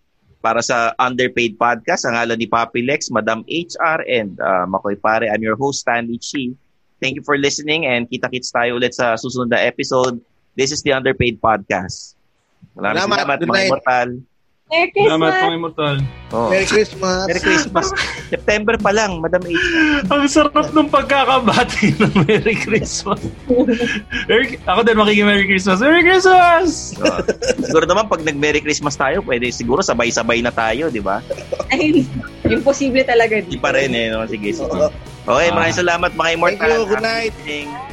para sa Underpaid Podcast, ang ngalan ni Papi Lex, Madam HR, and ah, Makoy Pare, I'm your host, Stanley Chi. Thank you for listening and kita-kits tayo ulit sa susunod na episode. This is the Underpaid Podcast. Maraming Salamat. salamat, mga night. immortal. Merry Salamat Christmas! mga immortal. Oh. Merry Christmas. Merry Christmas. September pa lang, Madam H. Ang sarap ng pagkakabati ng Merry Christmas. Merry, ako din makiki Merry Christmas. Merry Christmas! Oh. siguro naman pag nag-Merry Christmas tayo, pwede siguro sabay-sabay na tayo, di ba? Ay, imposible talaga. Di pa rin eh. No? Sige, sige. Okay, maraming salamat mga immortal. Thank you. Good night. evening.